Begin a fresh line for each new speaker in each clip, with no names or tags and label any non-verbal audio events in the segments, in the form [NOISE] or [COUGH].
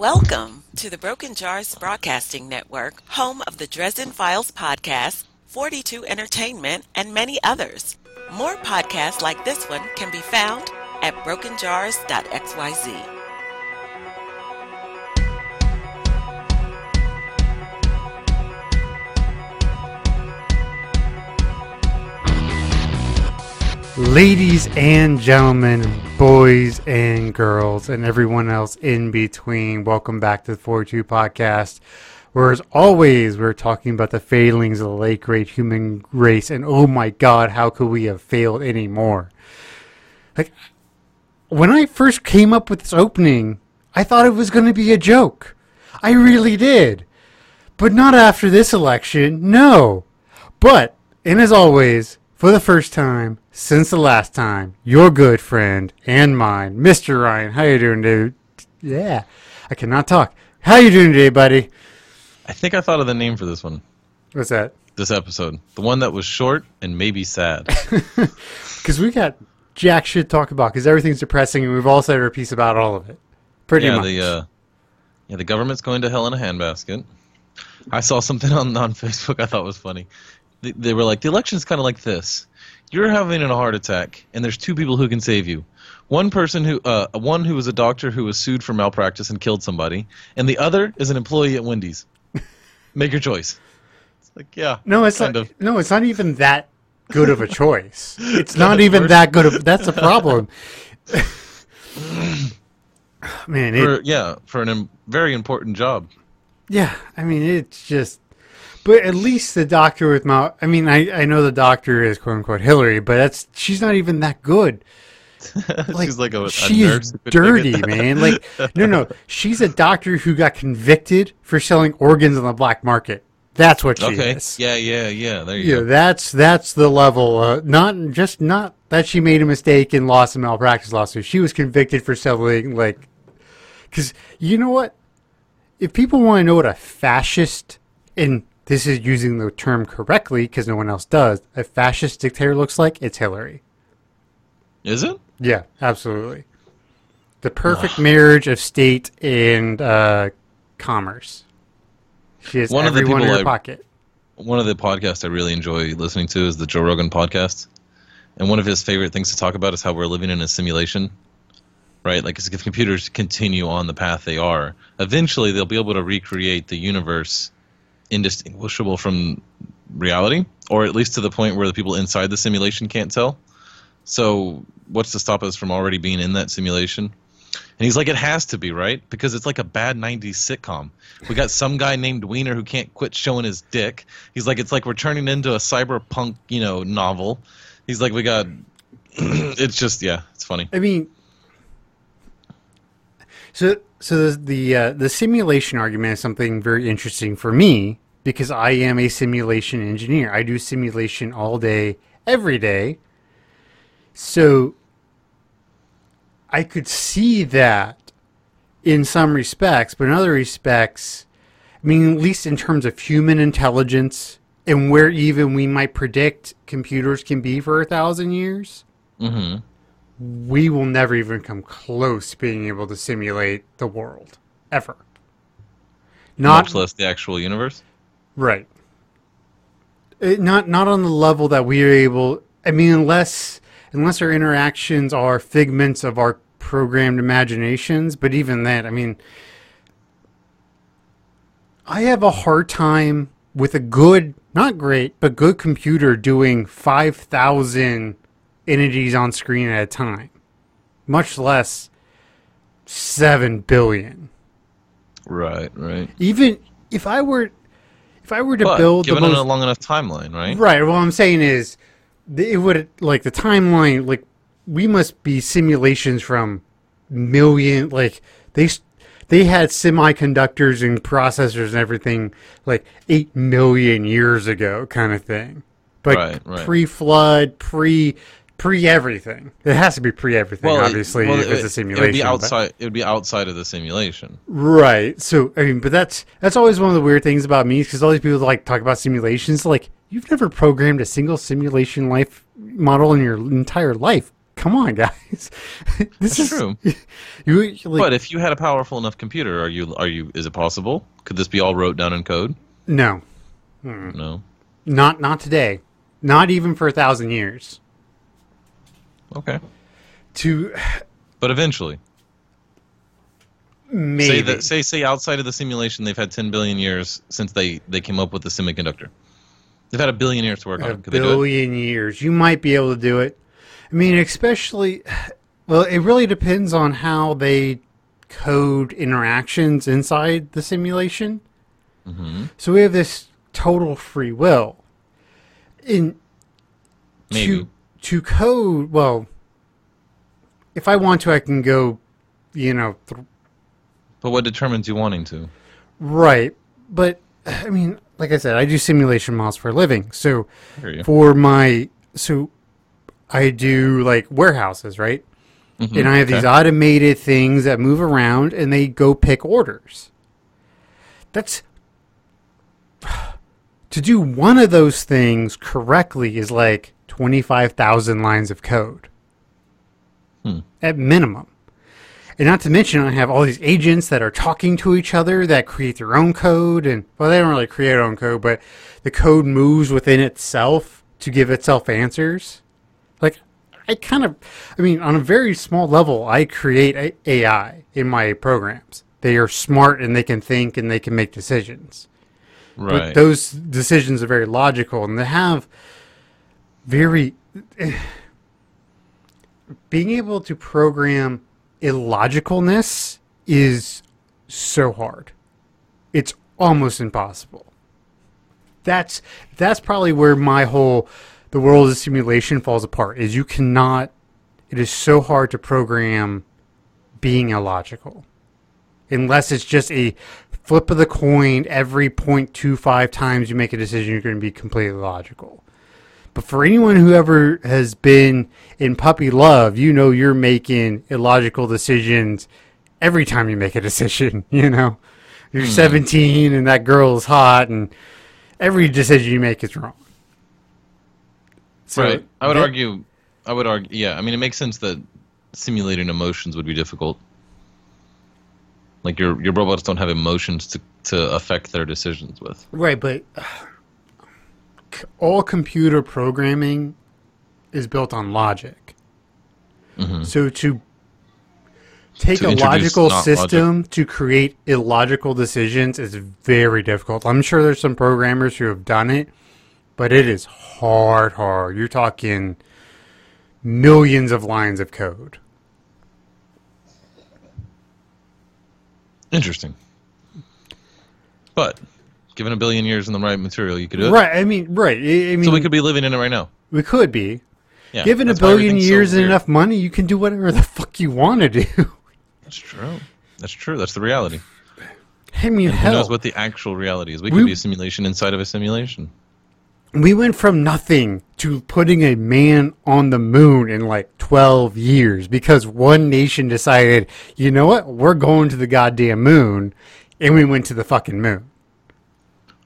Welcome to the Broken Jars Broadcasting Network, home of the Dresden Files podcast, 42 Entertainment, and many others. More podcasts like this one can be found at brokenjars.xyz.
Ladies and gentlemen, boys and girls, and everyone else in between, welcome back to the 42 podcast. Where, as always, we're talking about the failings of the late great human race, and oh my god, how could we have failed anymore? Like, when I first came up with this opening, I thought it was going to be a joke. I really did. But not after this election, no. But, and as always, for the first time since the last time, your good friend and mine, Mr. Ryan. How you doing, dude? Yeah, I cannot talk. How you doing today, buddy?
I think I thought of the name for this one,
What's that?
this episode. The one that was short and maybe sad. [LAUGHS]
Because we got jack shit to talk about. Because everything's depressing, and we've all said our piece about all of it. Pretty
yeah,
much.
the uh, yeah, the government's going to hell in a handbasket. I saw something on on Facebook I thought was funny. They, they were like, the election's kind of like this. You're having a heart attack, and there's two people who can save you. One person who, uh, one who was a doctor who was sued for malpractice and killed somebody, and the other is an employee at Wendy's. [LAUGHS] Make your choice. It's like, yeah,
no, it's not.
of.
No, it's not even that good of a choice. [LAUGHS] It's not even that good of. That's a [LAUGHS] problem. Man, it,
For, yeah, for an im- very important job.
Yeah, I mean it's just, but at least the doctor with Mount. I mean, I I know the doctor is quote unquote Hillary, but that's she's not even that good. [LAUGHS]
She's like a, a
she
nurse
is
who could make
dirty, man. Like no, no, she's a doctor who got convicted for selling organs on the black market. That's what she
Okay.
is.
Yeah, yeah, yeah. There you go.
Yeah,
go.
that's that's the level. Uh, not just not that she made a mistake and lost a malpractice lawsuit. She was convicted for selling like, because you know what? If people want to know what a fascist, and this is using the term correctly because no one else does, a fascist dictator looks like, it's Hillary.
Is it?
Yeah, absolutely. The perfect marriage of state and uh, commerce. She has
One of the
everyone in her
I-
pocket.
One of the podcasts I really enjoy listening to is the Joe Rogan podcast. And one of his favorite things to talk about is how we're living in a simulation. Right? Like, if computers continue on the path they are, eventually they'll be able to recreate the universe indistinguishable from reality, or at least to the point where the people inside the simulation can't tell. So, what's to stop us from already being in that simulation? And he's like, it has to be, right? Because it's like a bad 90s sitcom. We got some guy named Wiener who can't quit showing his dick. He's like, it's like we're turning into a cyberpunk, you know, novel. He's like, we got. [CLEARS THROAT] it's just, yeah, it's funny.
I mean, so so the the, uh, the simulation argument is something very interesting for me because I am a simulation engineer. I do simulation all day, every day. So I could see that in some respects, but in other respects, I mean, at least in terms of human intelligence and where even we might predict computers can be for a thousand years
hmm
we will never even come close to being able to simulate the world ever. Not
Much less the actual universe.
right. Uh, not not on the level that we are able. I mean, unless unless our interactions are figments of our programmed imaginations. But even that, I mean, I have a hard time with a good, not great, but good computer doing five thousand entities on screen at a time, much less seven billion.
Right, right.
Even if I were, if I were to
But
build
given
most
a long enough timeline, right?
Right. What I'm saying is, it would like the timeline. Like we must be simulations from million. Like they they had semiconductors and processors and everything like eight million years ago, kind of thing. But
Right, right.
pre-flood, pre pre everything. It has to be pre everything,
Well, it-
obviously,
well,
if it's a simulation.
It would be
but-
outside. It would be outside of the simulation.
Right. So I mean, but that's that's always one of the weird things about me because all these people like talk about simulations. Like you've never programmed a single simulation life model in your entire life. come on, [LAUGHS] guys. this
That's
is
true. [LAUGHS]
You, like,
but if you had a powerful enough computer, are you are you is it possible? Could this be all wrote down in code?
no, hmm.
No.
not not today. Not even for a thousand years.
Okay.
To
But eventually,
maybe
say that say say outside of the simulation, they've had 10 billion years since they they came up with the semiconductor. They've had a billion years to work on
a
it. Could they
billion years. You might be able to do it. I mean, especially, well, it really depends on how they code interactions inside the simulation.
hmm
So we have this total free will. In
Maybe.
to to code, well, if I want to, I can go, you know, th-
But what determines you wanting to?
right. But I mean, like I said, I do simulation models for a living. So
I hear you.
for my so I do like warehouses, right?
Mhm,
And I have these automated things that move around and they go pick orders. That's [SIGHS] to do one of those things correctly is like 25,000 lines of code.
Hmm.
At minimum. And not to mention, I have all these agents that are talking to each other that create their own code. And, well, they don't really create their own code, but the code moves within itself to give itself answers. Like, I kind of, I mean, on a very small level, I create AI in my programs. They are smart and they can think and they can make decisions. But
Right.
those decisions are very logical and they have very. [SIGHS] being able to program illogicalness is so hard. It's almost impossible. That's that's probably where my whole the world of simulation falls apart is you cannot it is so hard to program being illogical unless it's just a flip of the coin every 0.25 times you make a decision you're going to be completely logical but for anyone who ever has been in puppy love you know you're making illogical decisions every time you make a decision [LAUGHS] you know you're 17 and that girl is hot and every decision you make is wrong So
right. I would
that-
argue. I would argue. Yeah. I mean, it makes sense that simulating emotions would be difficult. Like your your robots don't have emotions to to affect their decisions with.
Right, but uh, all computer programming is built on logic.
Mhm.
So to take
To
a logical system to create illogical decisions is very difficult. I'm sure there's some programmers who have done it, but it is hard, hard. You're talking millions of lines of code.
Interesting. But given a billion years in the right material, you could do it.
Right, I mean, right. I I mean,
So we could be living in it right now.
we could be.
Yeah.
Given a billion
everything's so
years and enough money, you can do whatever the fuck you want to do. [LAUGHS]
That's true. That's true. That's the reality.
I mean,
Who
hell,
knows what the actual reality is? We
We-
could be a simulation inside of a simulation.
we went from nothing to putting a man on the moon in like 12 years because one nation decided, you know what, we're going to the goddamn moon, and we went to the fucking moon.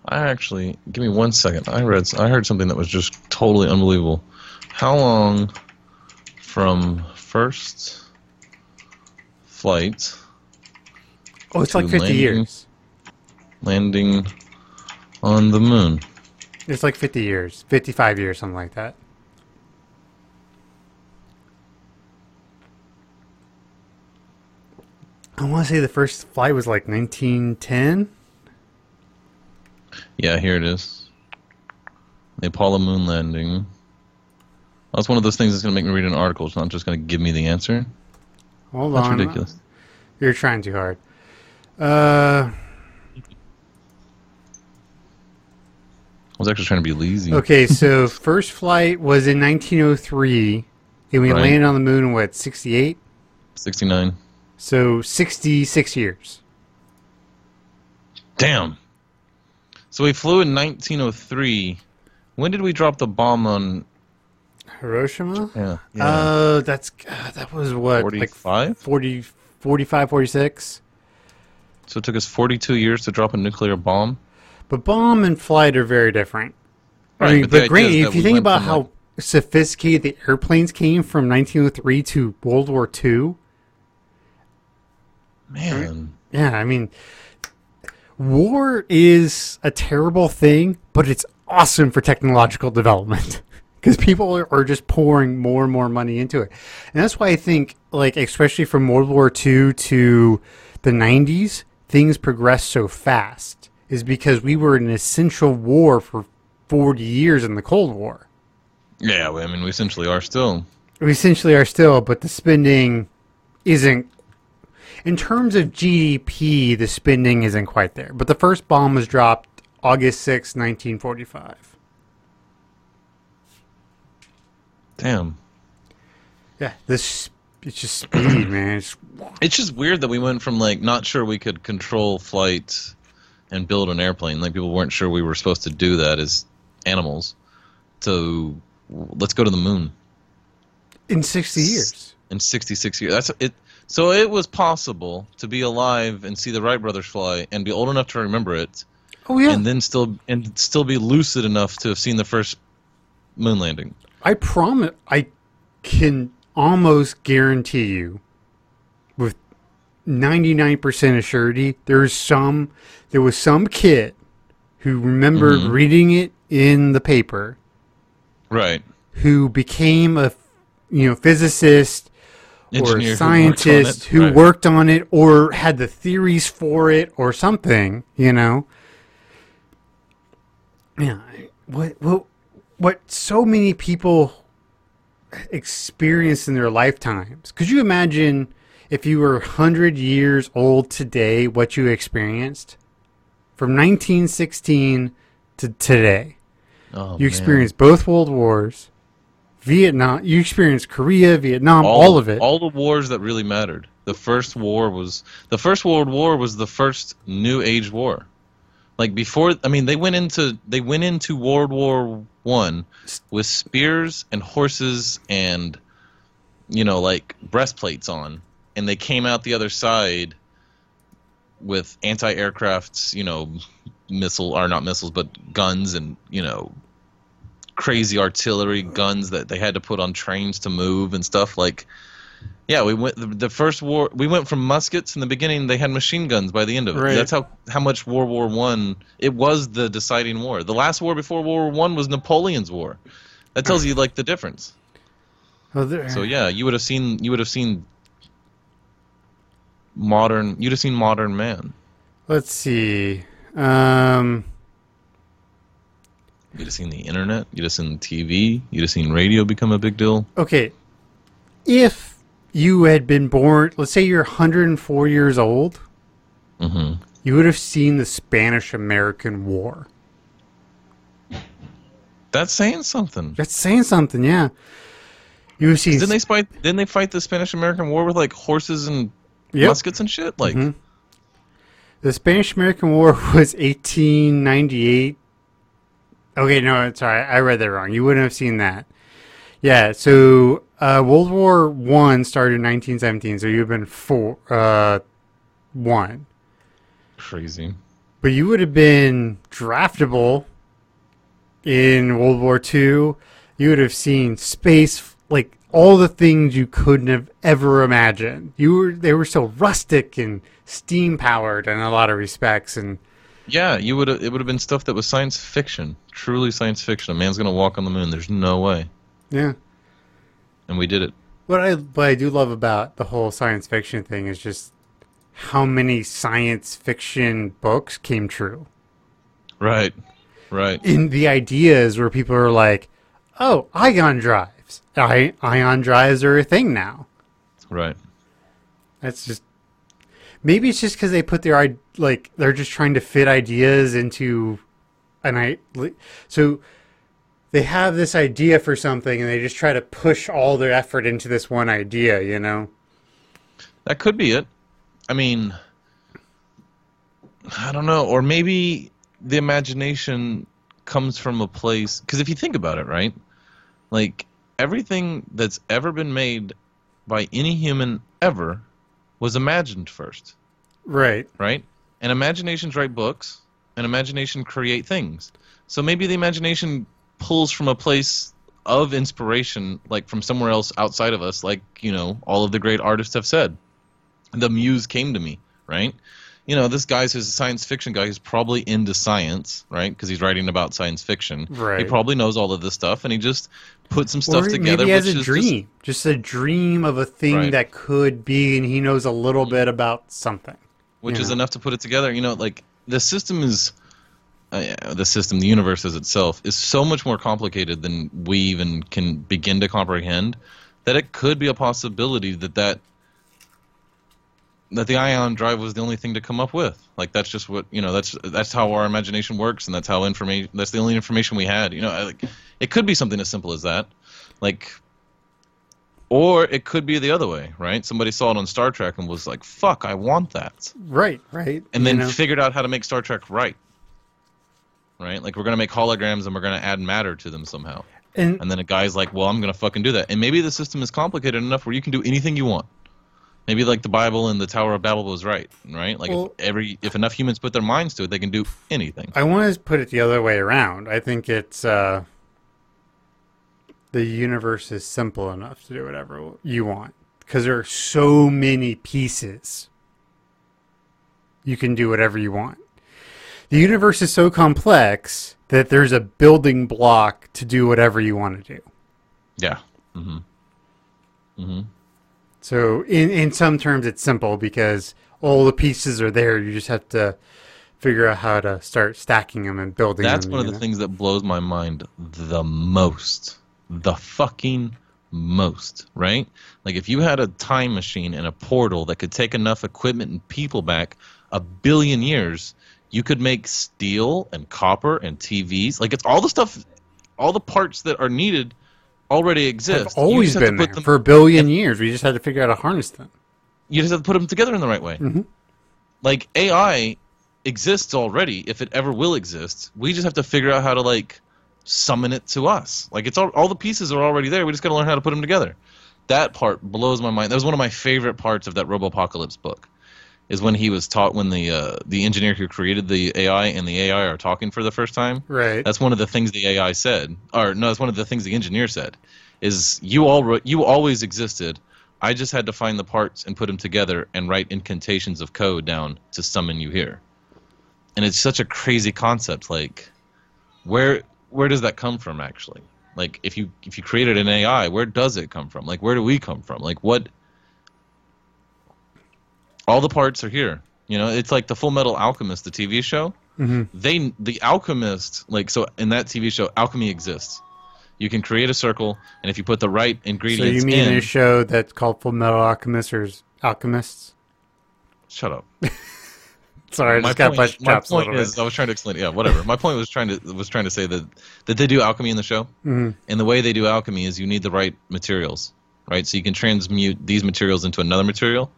I actually give me one second. I read. I heard something that was just totally unbelievable. How long from first flight
Oh, it's like
To
50
landing.
years.
landing on the moon?
It's like 50 years, 55 years, something like that. I want to say the first flight was like 1910.
Yeah, here it is. The Apollo moon landing. That's one of those things that's going to make me read an article. It's not just going to give me the answer.
Hold
That's
on.
ridiculous.
You're trying too hard. Uh,
I was actually trying to be lazy.
okay, so [LAUGHS] first flight was in 1903, and we
Right.
landed on the moon in what 68.
69.
So 66 years.
Damn. So we flew in 1903. When did we drop the bomb on?
Hiroshima.
Yeah.
Uh, that's uh, that was what like
45?
40, 45, 46.
So it took us 42 years to drop a nuclear bomb.
But bomb and flight are very different. I mean,
but
but, great if you think about how
like-
sophisticated the airplanes came from 1903 to World War II.
Man,
Yeah, I mean, war is a terrible thing, but it's awesome for technological development [LAUGHS] because people are, are just pouring more and more money into it. And that's why I think, like, especially from World War II to the 90s, things progressed so fast, is because we were in an essential war for 40 years in the Cold War.
yeah. I mean, we essentially are still.
We essentially are still, but the spending isn't. In terms of GDP, the spending isn't quite there. But the first bomb was dropped August 6, 1945.
Damn.
Yeah, this it's just speed, man. It's,
It's just weird that we went from like not sure we could control flight and build an airplane, like people weren't sure we were supposed to do that as animals, to let's go to the moon
in 60 years.
in 66 years. That's it. So it was possible to be alive and see the Wright brothers fly and be old enough to remember it,
Oh yeah,
and then still and still be lucid enough to have seen the first moon landing.
I promise. I can almost guarantee you, with 99% of surety, there's some. There was some kid who remembered
Mhm.
reading it in the paper
Right.
who became a you know physicist or a
who worked on
scientist
it.
who
Right.
worked on it or had the theories for it or something you know yeah what what what so many people experience in their lifetimes could you imagine if you were 100 years old today what you experienced from 1916 to today
Oh,
you
man.
experienced both world wars vietnam you experienced korea vietnam all, of it
All the wars that really mattered. The first war was the first World War was the first New Age war. Like before, I mean, they went into they went into World War One with spears and horses and you know like breastplates on, and they came out the other side with anti-aircrafts, you know, missile or not missiles, but guns and you know crazy artillery guns that they had to put on trains to move and stuff like yeah we went the, the first war we went from muskets in the beginning they had machine guns by the end of it.
Right.
that's how how much world war one it was the deciding war. The last war before world war one was napoleon's war. That tells you like the difference.
Oh, there-
so yeah you would have seen you would have seen modern you'd have seen modern man.
Let's see. Um
you'd have seen the internet you'd have seen tv you'd have seen radio become a big deal
okay if you had been born let's say you're 104 years old
hmm
you would have seen the spanish american war
that's saying something
that's saying something yeah you would have seen
Didn't they fight? Didn't they fight the Spanish American War with like horses and
Yep.
muskets and shit? Like,
Mhm. The Spanish American War [LAUGHS] was 1898. Okay, no, sorry, I read that wrong. You wouldn't have seen that. Yeah, so uh, World War One started in 1917, so you've been four, uh, one,
crazy.
but you would have been draftable in World War Two. You would have seen space, like all the things you couldn't have ever imagined. You were they were so rustic and steam powered in a lot of respects, and
Yeah, you would. It would have been stuff that was science fiction, truly science fiction. A man's gonna walk on the moon. There's no way,
yeah.
and we did it.
What I what I do love about the whole science fiction thing is just how many science fiction books came true.
Right, right.
In the ideas where people are like, "Oh, ion drives. I, ion drives are a thing now."
Right.
That's just maybe it's just because they put their like they're just trying to fit ideas into an i so they have this idea for something and they just try to push all their effort into this one idea. You know.
That could be it. I mean, I don't know. Or maybe the imagination comes from a place. Because if you think about it, right? Like, everything that's ever been made by any human ever was imagined first,
Right.
right? And imaginations write books, and imagination create things. So maybe the imagination pulls from a place of inspiration, like from somewhere else outside of us, like you know all of the great artists have said. The muse came to me, right? You know, this guy's who's a science fiction guy who's probably into science, right? Because he's writing about science fiction.
Right.
He probably knows all of this stuff, and he just put some stuff
or
together.
maybe he has
which
a
is
dream, just, a dream of a thing
Right.
that could be, and he knows a little bit about something.
which is
know.
enough to put it together. You know, like the system is, uh, the system, the universe as itself, is so much more complicated than we even can begin to comprehend. That it could be a possibility that that that the ion drive was the only thing to come up with. Like that's just what you know. That's that's how our imagination works, and that's how information. That's the only information we had. You know, like it could be something as simple as that. Like or it could be the other way, right? Somebody saw it on Star Trek and was like, "Fuck, I want that."
Right, right.
and
you
then
know?
figured out how to make Star Trek right. Right? Like we're gonna make holograms and we're gonna add matter to them somehow.
and
And then a guy's like, Well, I'm gonna fucking do that. And maybe the system is complicated enough where you can do anything you want. Maybe like the Bible and the Tower of Babel was right, right? Like
Well-
if every if enough humans put their minds to it, they can do anything.
I want to put it the other way around. I think it's uh, the universe is simple enough to do whatever you want because there are so many pieces. You can do whatever you want. The universe is so complex that there's a building block to do whatever you want to do.
Yeah. Mm-hmm. hmm
So in in some terms, it's simple because all the pieces are there. You just have to figure out how to start stacking them and building
That's
them.
one of
you
the things that blows my mind the most. The fucking most, right? Like if you had a time machine and a portal that could take enough equipment and people back a billion years, you could make steel and copper and TVs. Like it's all the stuff all the parts that are needed already exist.
Have always been there
them-
for a billion years. We just had to figure out how to harness them.
you just have to put them together in the right way.
Mhm.
Like AI exists already, if it ever will exist. We just have to figure out how to like summon it to us. Like it's all all the pieces are already there. We just got to learn how to put them together. That part blows my mind. That was one of my favorite parts of that Robopocalypse book. Is when he was taught when the uh, the engineer who created the AI and the AI are talking for the first time.
Right.
That's one of the things the AI said, or no, that's one of the things the engineer said, is you all you always existed. I just had to find the parts and put them together and write incantations of code down to summon you here. And it's such a crazy concept. Like, where where does that come from actually? Like, if you if you created an AI, where does it come from? Like, where do we come from? Like, what? All the parts are here. You know, it's like the Full Metal Alchemist, the TV show
Mhm.
they the alchemist like so in that TV show alchemy exists. You can create a circle, and if you put the right ingredients.
So you mean
in,
a show that's called Full Metal Alchemist or Alchemists?
shut up. [LAUGHS]
Sorry, I
my
just
point, my
chops a
point
little
is,
bit.
I was trying to explain. Yeah, whatever. my point was trying to was trying to say that that they do alchemy in the show,
Mhm.
and the way they do alchemy is you need the right materials, right? So you can transmute these materials into another material,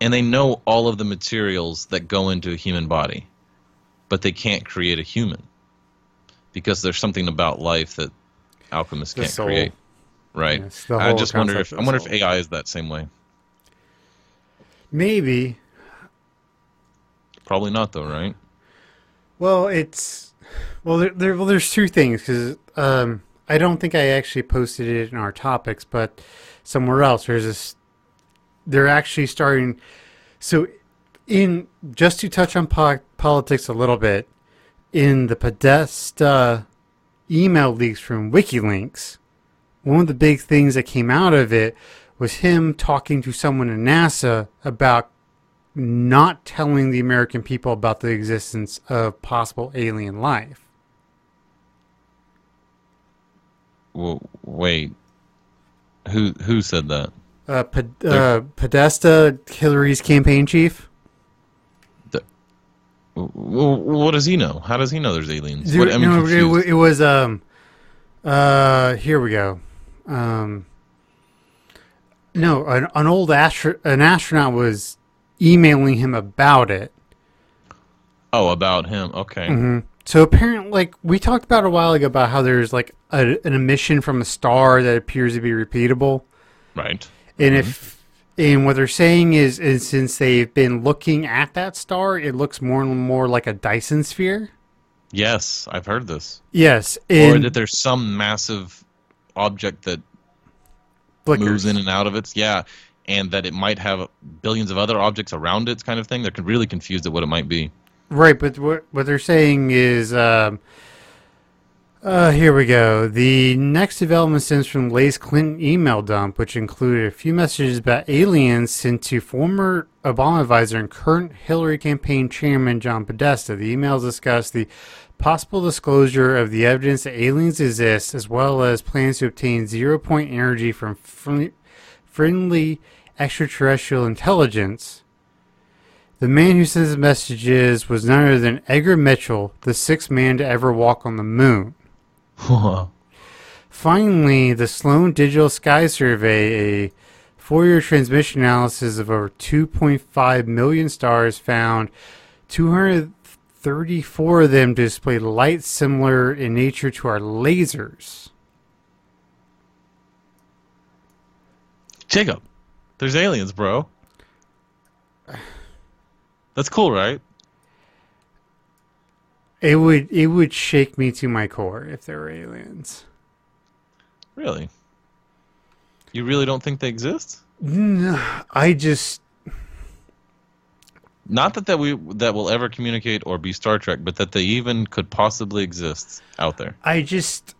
and they know all of the materials that go into a human body, but they can't create a human because there's something about life that alchemists
The
can't
soul.
create. Right.
Yes,
I just wonder if I wonder
soul.
if AI is that same way.
Maybe.
Probably not though, right?
Well, it's well. There, there well, there's two things because um, I don't think I actually posted it in our topics, but somewhere else there's this. They're actually starting. So, in just to touch on po- politics a little bit, in the Podesta email leaks from WikiLeaks, one of the big things that came out of it was him talking to someone in NASA about not telling the American people about the existence of possible alien life.
Well, wait. Who who said that?
Uh, Pod- uh, Podesta, Hillary's campaign chief.
Well, what does he know? How does he know there's aliens?
Dude,
What, I'm
no, it,
confused.
wa- it was um, uh, here we go. Um, no, an, an old astro- an astronaut was emailing him about it.
oh, about him. Okay.
hmm So apparently, like we talked about a while ago, about how there's like a, an emission from a star that appears to be repeatable.
Right.
And
Mm-hmm.
if and what they're saying is, is since they've been looking at that star, it looks more and more like a Dyson sphere.
Yes, I've heard this.
Yes,
or that there's some massive object that moves in and out of it. Yeah, and that it might have billions of other objects around it, kind of thing. They're really confused at what it might be.
Right, but what what they're saying is, um, uh, here we go. The next development stems from Lay's Clinton email dump, which included a few messages about aliens sent to former Obama advisor and current Hillary campaign chairman John Podesta. The emails discuss the possible disclosure of the evidence that aliens exist, as well as plans to obtain zero point energy from friendly, friendly extraterrestrial intelligence. The man who sent the messages was none other than Edgar Mitchell, the sixth man to ever walk on the moon. [LAUGHS] Finally, the Sloan Digital Sky Survey, a four year transmission analysis of over 2.5 million stars, found 234 of them display light similar in nature to our lasers.
Jacob, there's aliens, bro. That's cool, right?
It would it would shake me to my core if there were aliens.
Really? You really don't think they exist?
No, I just
Not that that we that will ever communicate or be Star Trek, but that they even could possibly exist out there.
I just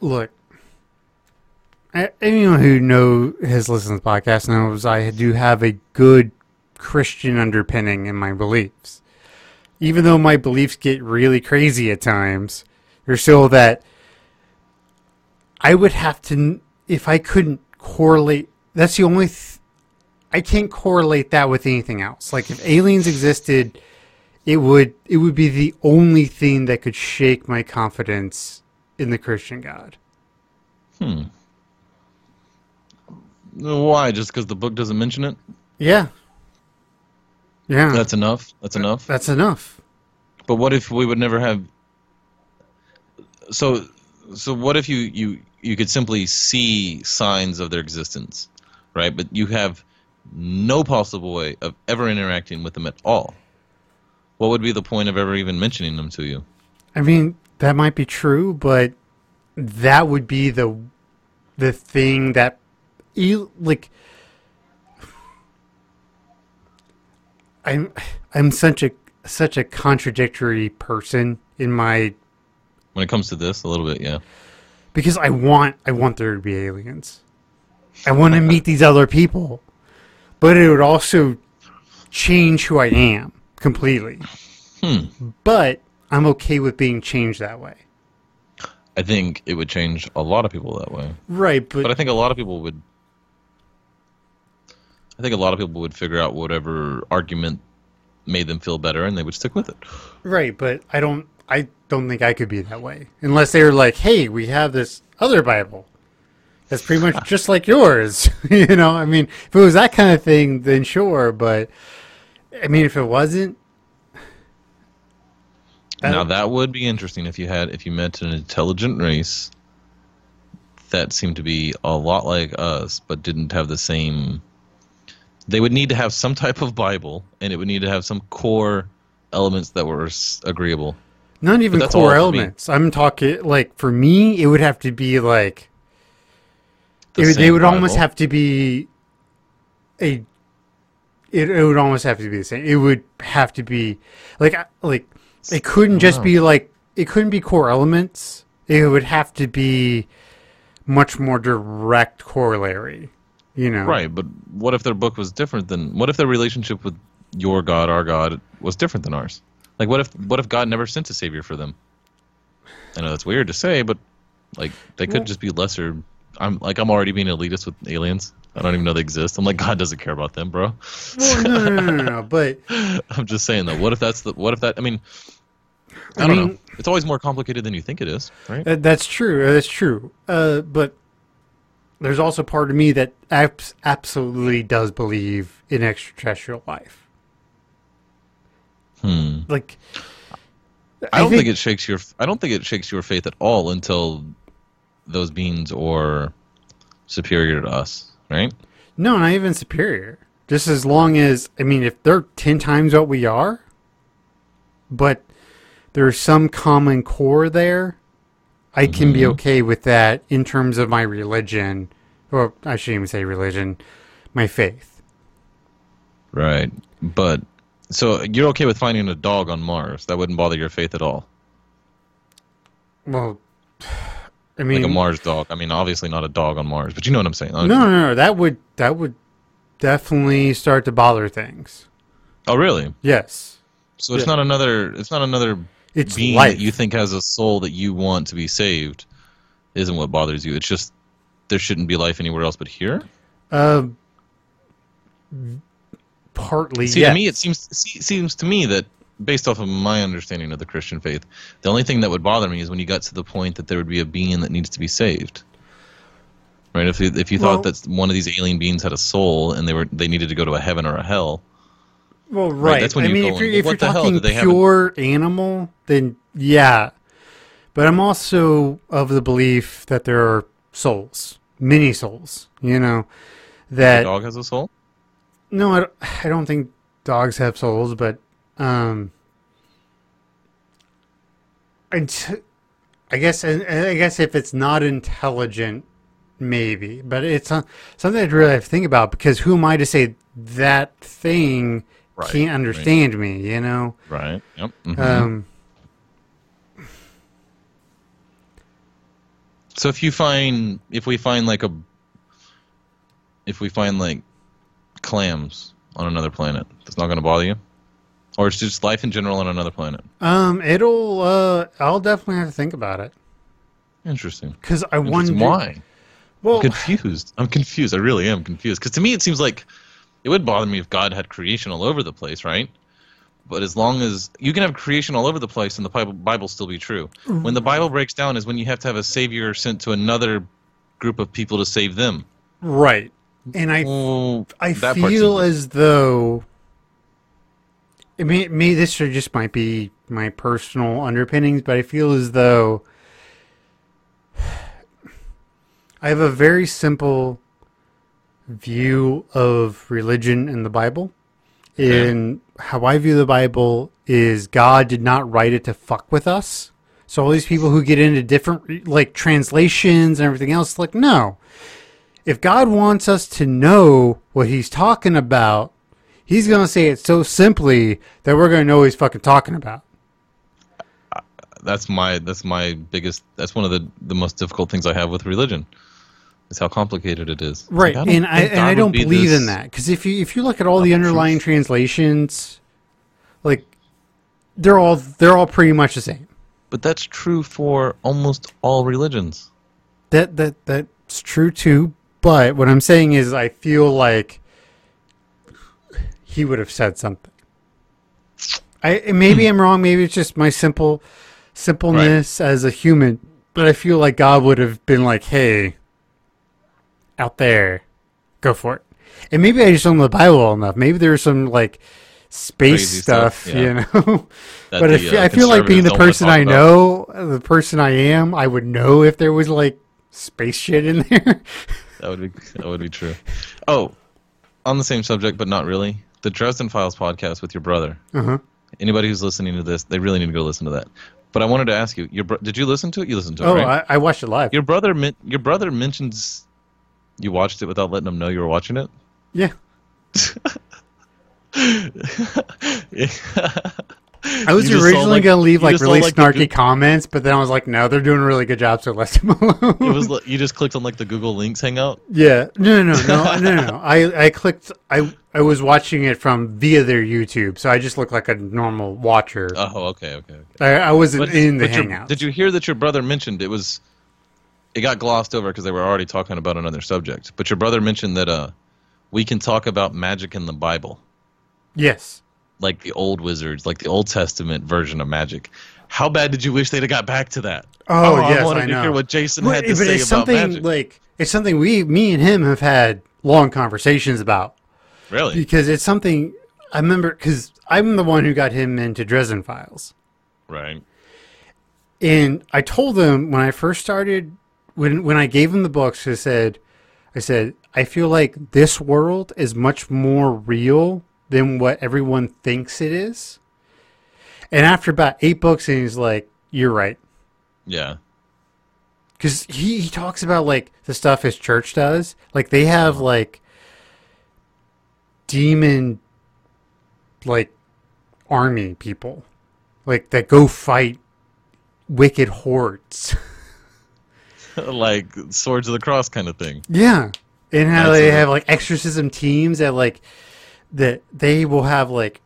look. Anyone who know has listened to the podcast knows I do have a good Christian underpinning in my beliefs. Even though my beliefs get really crazy at times, there's still that I would have to if I couldn't correlate. That's the only. Th- I can't correlate that with anything else. Like if aliens existed, it would it would be the only thing that could shake my confidence in the Christian God. Hmm.
Why? Just because the book doesn't mention it?
Yeah. Yeah.
That's enough. That's enough.
that's enough.
But what if we would never have? So, so what if you you you could simply see signs of their existence, right? But you have no possible way of ever interacting with them at all. What would be the point of ever even mentioning them to you?
I mean, that might be true, but that would be the the thing that you like I'm I'm such a such a contradictory person in my
When it comes to this, a little bit, yeah.
because I want I want there to be aliens. I want to [LAUGHS] meet these other people. But it would also change who I am completely.
Hmm.
But I'm okay with being changed that way.
I think it would change a lot of people that way.
Right, but,
But I think a lot of people would. I think a lot of people would figure out whatever argument made them feel better, and they would stick with it.
right, but I don't I don't think I could be that way unless they were like, "Hey, we have this other Bible that's pretty much [LAUGHS] just like yours." [LAUGHS] you know, I mean, if it was that kind of thing, then sure, but I mean, if it wasn't I
now that would be interesting if you had if you met an intelligent race that seemed to be a lot like us, but didn't have the same. They would need to have some type of Bible, and it would need to have some core elements that were agreeable.
Not even core elements. I'm talking like for me, it would have to be like
The
it, would- they would almost have to be a. It, it would almost have to be the same. It would have to be like like it couldn't just
Wow.
be like it couldn't be core elements. It would have to be much more direct corollary. You know,
Right, but what if their book was different than? What if their relationship with your God, our God, was different than ours? Like, what if what if God never sent a savior for them? I know that's weird to say, but like they could
Well-
just be lesser. I'm like I'm already being elitist with aliens. I don't even know they exist. I'm like God doesn't care about them, bro.
Well, no, no, no, no, no. But [LAUGHS]
I'm just saying though. What if that's the? What if that? I mean, I, don't know. It's always more complicated than you think it is, right?
That's true. That's true. Uh, but there's also part of me that abs- absolutely does believe in extraterrestrial life.
Hmm.
Like,
I don't think, it shakes your. I don't think it shakes your faith at all until those beings are superior to us, right?
No, not even superior. Just as long as I mean, if they're ten times what we are, but there's some common core there, I can be
Mhm.
okay with that in terms of my religion, Well, I shouldn't even say religion, my faith.
Right. But so you're okay with finding a dog on Mars? That wouldn't bother your faith at all.
Well, [SIGHS] I mean,
Like a Mars dog. I mean, obviously not a dog on Mars, but you know what I'm saying.
no, no, no, that would that would definitely start to bother things.
Oh, really?
Yes,
So it's
Yeah.
not another. It's not another
it's
being
life.
that you think has a soul that you want to be saved. Isn't what bothers you. It's just there shouldn't be life anywhere else but here.
Uh, partly,
See,
yes.
to me, it seems see, seems to me that based off of my understanding of the Christian faith, the only thing that would bother me is when you got to the point that there would be a being that needs to be saved. Right? If you, if you
Well-
thought that one of these alien beings had a soul and they were they needed to go to a heaven or a hell,
Well, right.
that's when
I
you
mean, if you're, if you're talking
did have a-
pure animal, then yeah. But I'm also of the belief that there are souls, mini souls. You know,
the
that
dog has a soul.
no, I don't, I don't think dogs have souls, but um, and I guess and I guess if it's not intelligent, maybe. But it's uh, something I'd really have to think about because who am I to say that thing
Right,
can't
right.
understand me? You know.
Right. Yep. mhm.
Um,
so if you find if we find like a if we find like clams on another planet, that's not going to bother you, or it's just life in general on another planet.
um, it'll. Uh, I'll definitely have to think about it
Interesting.
because I
Interesting.
wonder
Why?
Well,
I'm confused. I'm confused. I really am confused. Because to me, it seems like it would bother me if God had creation all over the place, right? But as long as you can have creation all over the place and the Bible, Bible still be true. Mm-hmm. When the Bible breaks down is when you have to have a savior sent to another group of people to save them.
right, and I
Oh,
I feel as though. it may, me. This just might be my personal underpinnings, but I feel as though [SIGHS] I have a very simple view of religion and the Bible. In how I view the Bible is God did not write it to fuck with us. So all these people who get into different like translations and everything else, like no. If God wants us to know what He's talking about, He's gonna say it so simply that we're gonna know what He's fucking talking about.
that's my that's my biggest. That's one of the the most difficult things I have with religion. Is how complicated it is.
Right,
like,
and I and I don't
be
believe in that because if you if you look at all the underlying
truth.
translations, like they're all they're all pretty much the same.
But that's true for almost all religions.
That that that's true too. But what I'm saying is, I feel like he would have said something. I maybe I'm wrong. Maybe it's just my simple simpleness as a human. But I feel like God would have been like, "Hey, out there, go for it." And maybe I just don't know the Bible well enough. Maybe there's some like space
Crazy stuff,
stuff,
yeah.
you know. But
the,
I feel,
uh,
I feel like being the person I
talk about.
know, the person I am, I would know if there was like space shit in there.
That would be that would be true. Oh, on the same subject, but not really. The Dresden Files podcast with your brother.
uh-huh.
Anybody who's listening to this, they really need to go listen to that. But I wanted to ask you, your bro- did you listen to it? You listened to it,
Oh,
right?
I, I watched it live.
Your brother, men- your brother mentions you watched it without letting them know you were watching it.
Yeah. [LAUGHS] I was
You
originally
like-
gonna leave like
saw,
really
like,
snarky
good-
comments, but then I was like, no, they're doing a really good job, so let them alone.
It was li- you just clicked on like the Google Links hangout.
yeah, no, no, no, no, no, no. I I clicked. I I was watching it from via their YouTube, so I just looked like a normal watcher.
Oh, okay, okay. okay.
I, I wasn't
But-
in the Hangouts.
Did you hear that your brother mentioned it was? It got glossed over because they were already talking about another subject. But your brother mentioned that uh, we can talk about magic in the Bible,
Yes.
like the old wizards, like the Old Testament version of magic. How bad did you wish they'd have got back to that?
Oh,
I
yes,
wanted
I
to hear what Jason
But,
had to
but
say
it's
about
something
magic.
like it's something we, me and him, have had long conversations about.
really?
because it's something I remember because I'm the one who got him into Dresden Files,
Right.
and I told him when I first started when when I gave him the books, I said, I said I feel like this world is much more real than what everyone thinks it is. And after about eight books, and he's like, "You're right."
Yeah.
because he, he talks about like the stuff his church does. Like they have uh-huh. like demon like army people, like that go fight wicked hordes. [LAUGHS] [LAUGHS]
like swords of the cross kind of thing.
Yeah, and how
That's
they
a-
have like exorcism teams that like that they will have like.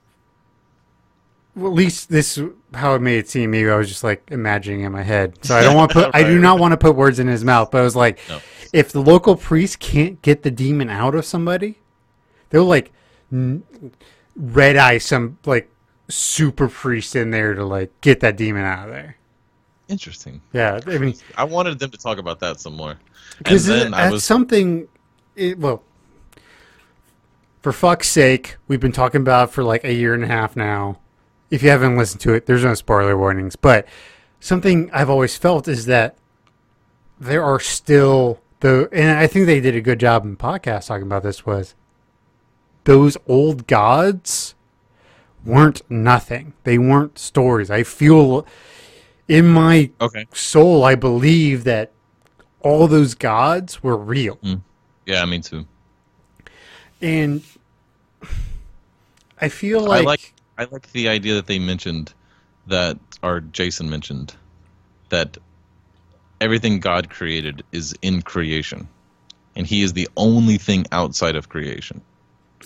Well, at least this how it made it seem. Maybe I was just like imagining in my head. So I don't want to put. I do [LAUGHS] not want to put words in his mouth. But I was like,
No.
if the local priest can't get the demon out of somebody, they'll like n- red eye some like super priest in there to like get that demon out of there.
Interesting.
Yeah, I mean,
I wanted them to talk about that some more.
Because that's
was
something. It, well, for fuck's sake, we've been talking about it for like a year and a half now. If you haven't listened to it, there's no spoiler warnings. But something I've always felt is that there are still the, and I think they did a good job in podcast talking about this. Was those old gods weren't nothing. They weren't stories. I feel in my
okay.
soul, I believe that all those gods were real. Mm.
Yeah, me too.
And I feel like
I
like,
like I like the idea that they mentioned that or Jason mentioned that everything God created is in creation. And he is the only thing outside of creation.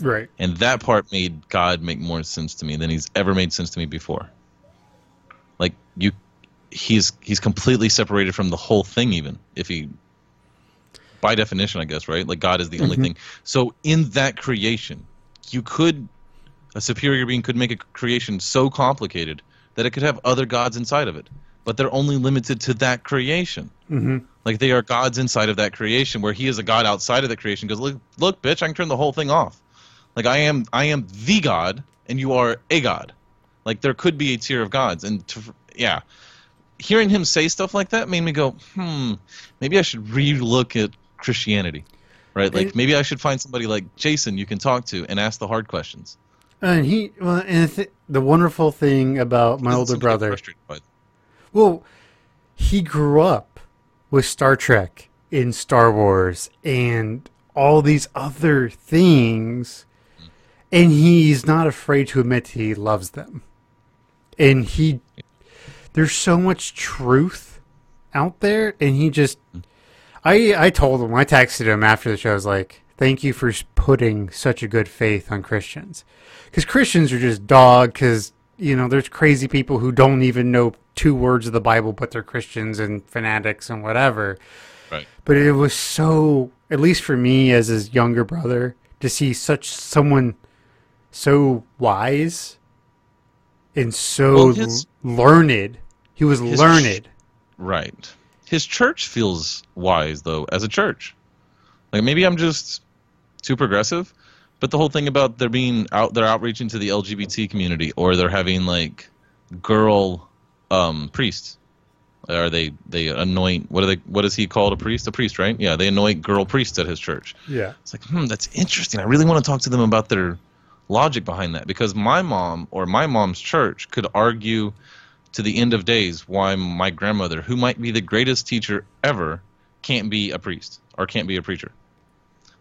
right.
And that part made God make more sense to me than he's ever made sense to me before. Like you he's he's completely separated from the whole thing even if he by definition I guess, right? Like God is the only thing. So in that creation, you could a superior being could make a creation so complicated that it could have other gods inside of it. But they're only limited to that creation.
hmm
Like they are gods inside of that creation, where he is a god outside of the creation. Goes, look, look, bitch, I can turn the whole thing off. Like I am, I am the god, and you are a god. Like there could be a tier of gods, and to, yeah, hearing him say stuff like that made me go, hmm, maybe I should re-look at Christianity, right? Like maybe I should find somebody like Jason you can talk to and ask the hard questions.
And he, well, and th- the wonderful thing about my older
seem to get
brother,
frustrated by it.
well, he grew up with Star Trek in Star Wars and all these other things, and he's not afraid to admit he loves them. And he, there's so much truth out there, and he just, I I told him, I texted him after the show, I was like, thank you for putting such a good faith on Christians. Because Christians are just dog, because, you know, there's crazy people who don't even know two words of the Bible, but they're Christians and fanatics and whatever.
Right.
But it was so, at least for me as his younger brother, to see such someone so wise and so
Well, his-
learned. He was learned.
Right. His church feels wise though, as a church. Like maybe I'm just too progressive, but the whole thing about there being out, they're outreaching to the LGBT community, or they're having like girl um, priests. Or they they anoint what are they? What is he called? A priest? A priest, right? Yeah, they anoint girl priests at his church.
Yeah.
It's like, hmm, that's interesting. I really want to talk to them about their logic behind that because my mom or my mom's church could argue to the end of days why my grandmother, who might be the greatest teacher ever, can't be a priest or can't be a preacher.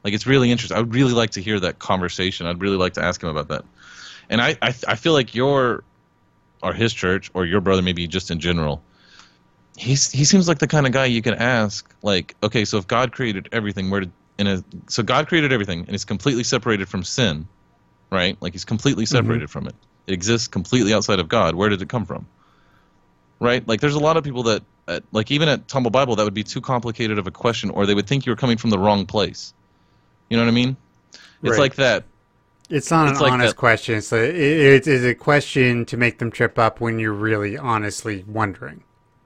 Like it's really interesting. I would really like to hear that conversation. I'd really like to ask him about that. And I, I, I feel like your, or his church, or your brother, maybe just in general, he's he seems like the kind of guy you can ask. Like, okay, so if God created everything, where did in a so God created everything and is completely separated from sin, right? Like he's completely separated from it. It exists completely outside of God. Where did it come from? Right? Like there's a lot of people that, at, like even at Tumble Bible, that would be too complicated of a question, or they would think you were coming from the wrong place. You know what I mean? It's
Right.
like that.
It's not
It's
an
like
honest
that-
question. So it, it is a question to make them trip up when you're really honestly wondering.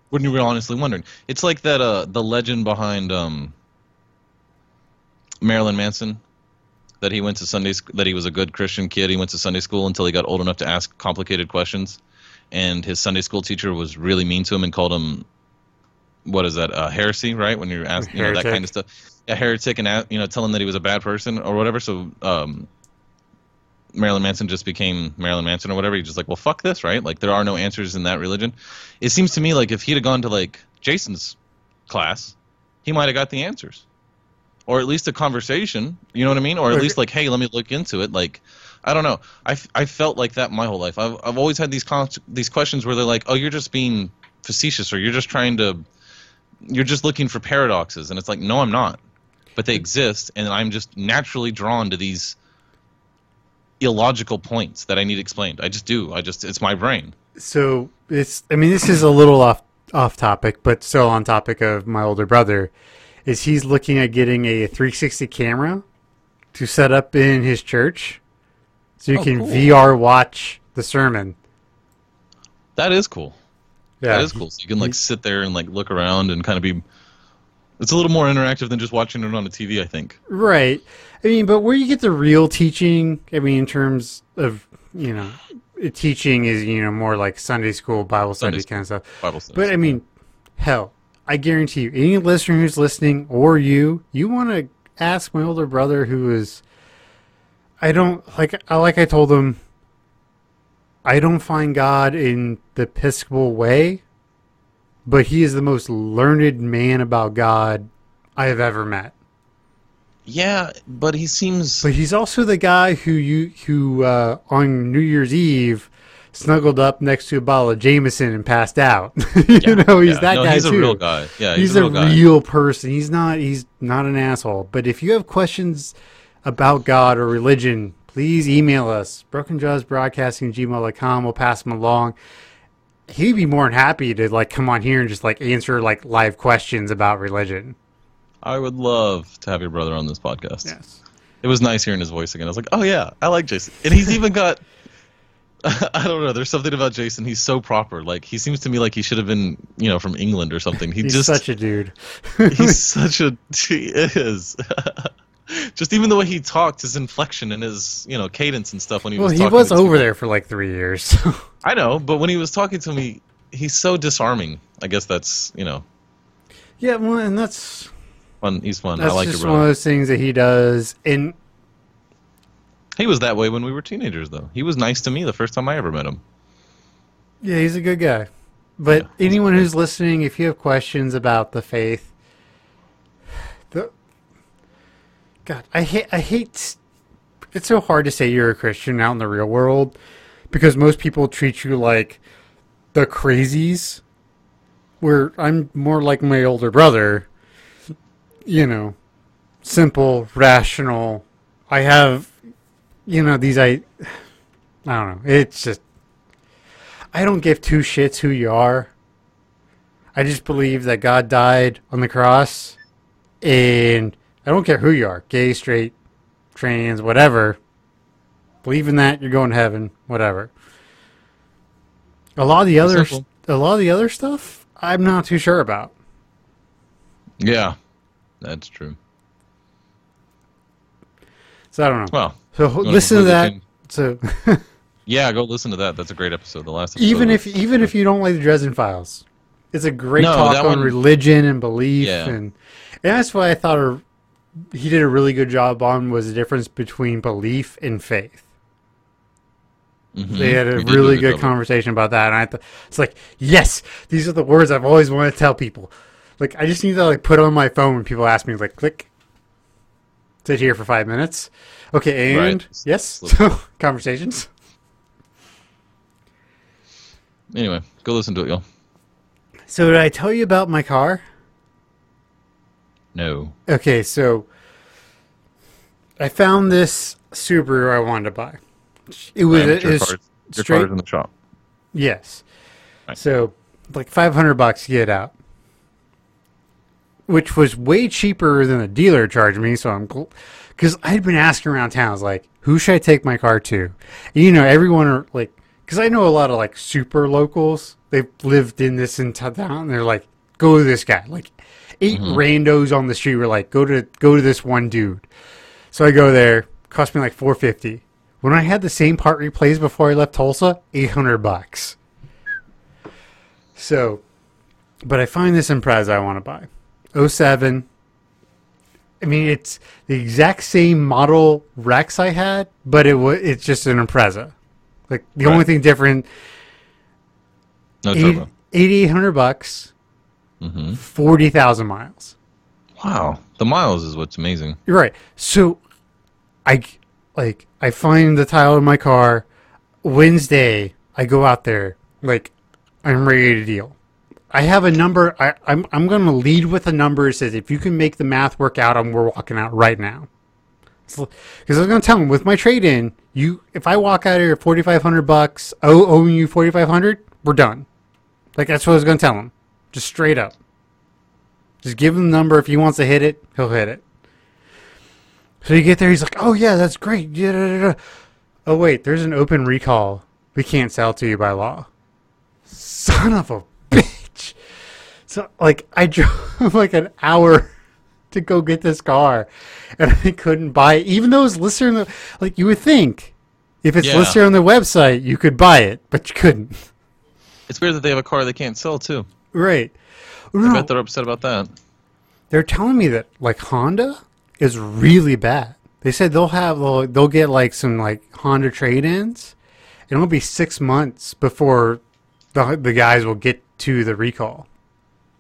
when you were honestly wondering. It's like that uh the legend behind um Marilyn Manson that he went to Sunday sc- that he was a good Christian kid. He went to Sunday school until he got old enough to ask complicated questions, and his Sunday school teacher was really mean to him and called him what is that uh, heresy, right? When you're asking you know, that kind of stuff, a heretic, and you know, tell him that he was a bad person or whatever. So um, Marilyn Manson just became Marilyn Manson or whatever. He's just like, well, fuck this, right? Like there are no answers in that religion. It seems to me like if he'd have gone to like Jason's class, he might have got the answers, or at least a conversation. You know what I mean? Or at least like, hey, let me look into it. Like, I don't know. I, I felt like that my whole life. I've I've always had these con- these questions where they're like, oh, you're just being facetious, or you're just trying to, you're just looking for paradoxes, and it's like, no, I'm not. But they exist, and I'm just naturally drawn to these illogical points that I need explained. I just do. I just it's my brain.
So it's. I mean, this is a little off off topic, but still on topic of my older brother. Is he's looking at getting a 360 camera to set up in his church, so you
Oh,
can
cool.
VR watch the sermon.
That is cool.
Yeah,
that is cool. So you can like sit there and like look around and kind of be. It's a little more interactive than just watching it on a TV. I think.
Right. I mean, but where you get the real teaching, I mean, in terms of, you know, teaching is, you know, more like Sunday school, Bible study
Sunday
kind of stuff.
Bible studies.
But I mean, hell, I guarantee you, any listener who's listening or you, you want to ask my older brother who is, I don't, like, I like I told him, I don't find God in the Episcopal way, but he is the most learned man about God I have ever met.
yeah, but he seems.
But he's also the guy who you who uh, on New Year's Eve snuggled up next to a bottle of Jameson and passed out. [LAUGHS] you
Yeah,
know, he's
yeah.
that
no,
guy
he's
too.
a real guy. Yeah,
he's,
he's, a real guy.
real person. He's not he's not an asshole. But if you have questions about God or religion, please email us. BrokenJawsBroadcasting gmail.com. We'll pass them along. He'd be more than happy to like come on here and just like answer like live questions about religion.
I would love to have your brother on this podcast.
Yes.
It was nice hearing his voice again. I was like, oh yeah, I like Jason, and he's even got. [LAUGHS] I don't know. There's something about Jason. He's so proper. Like he seems to me like he should have been, you know, from England or something. He
He's
just
such a dude. [LAUGHS]
he's [LAUGHS] such a he is. just even the way he talked, his inflection and his you know cadence and stuff when he
well,
was.
Well,
he
was over there for like three years. So.
I know, but when he was talking to me, he's so disarming. I guess that's you know
Yeah, well, and that's
fun. He's fun.
that's
I like
just
your
one of those things that he does. And
He was that way when we were teenagers, though. He was nice to me the first time I ever met him.
yeah, he's a good guy. But
Yeah,
anyone who's listening, if you have questions about the faith, [SIGHS] the God, I hate, I hate. It's so hard to say you're a Christian out in the real world because most people treat you like the crazies. Where I'm more like my older brother, you know, simple, rational. I have, you know, these I, I don't know. It's just I don't give two shits who you are. I just believe that God died on the cross, and I don't care who you are gay, straight, trans, whatever. Believe in that, you're going to heaven, whatever. A lot of the other,
simple.
a lot of the other stuff, I'm not too sure about.
Yeah, that's true.
So I don't know.
Well,
So listen to that.
the
So [LAUGHS]
yeah, go listen to that. That's a great episode. The last episode
even if
was-
even if you don't like the Dresden Files, it's a great
No,
talk on
one-
religion and belief,
Yeah.
and and that's what I thought a, he did a really good job on was the difference between belief and faith.
Mhm,
They had a really
good
good conversation about that, and I thought it's like, yes, these are the words I've always wanted to tell people. Like I just need to like put on my phone when people ask me, like, click, sit here for five minutes. Okay, and
Right.
yes, so [LAUGHS] conversations.
Anyway, go listen to it, y'all.
So did I tell you about my car?
No.
Okay, so I found this Subaru I wanted to buy. It was, it
your
was
car's, your
straight.
car's in the shop.
Yes.
Right.
So like five hundred bucks to get out, which was way cheaper than the dealer charged me. So I'm because I'd been asking around town, I was like, who should I take my car to? And, you know, everyone are like, because I know a lot of like super locals. They've lived in this in town. And they're like, go to this guy. Like eight mm-hmm. randos on the street were like, go to go to this one dude. So I go there. Cost me like four fifty. When I had the same part replaced before I left Tulsa, eight hundred bucks. So, but I find this Impreza I want to buy. 07. I mean, it's the exact same model Rex I had, but it was it's just an Impreza. Like the only thing different,
No
eight-
turbo.
8800 bucks.
Mm-hmm.
forty thousand miles.
Wow, the miles is what's amazing.
You're right. So, I like I find the tile in my car. Wednesday, I go out there like I'm ready to deal. I have a number. I, I'm I'm going to lead with a number that says if you can make the math work out, I'm we're walking out right now. Because I was going to tell him with my trade in, you if I walk out of here forty five hundred bucks, oh owing you forty five hundred, we're done. Like that's what I was going to tell him, just straight up. Just give him the number. If he wants to hit it, he'll hit it. So you get there, he's like, "Oh yeah, that's great." Oh wait, there's an open recall. We can't sell to you by law. Son of a. So like, I [LAUGHS] drove like an hour to go get this car, and I couldn't buy it, even though it was listed on the. Like you would think, if it's
Yeah.
listed on the website, you could buy it, but you couldn't.
It's weird that they have a car they can't sell too.
Right.
I
No,
bet they're upset about that.
they're telling me that like Honda is really bad. They said they'll have they'll, they'll get like some like Honda trade-ins, and it'll be six months before the the guys will get to the recall.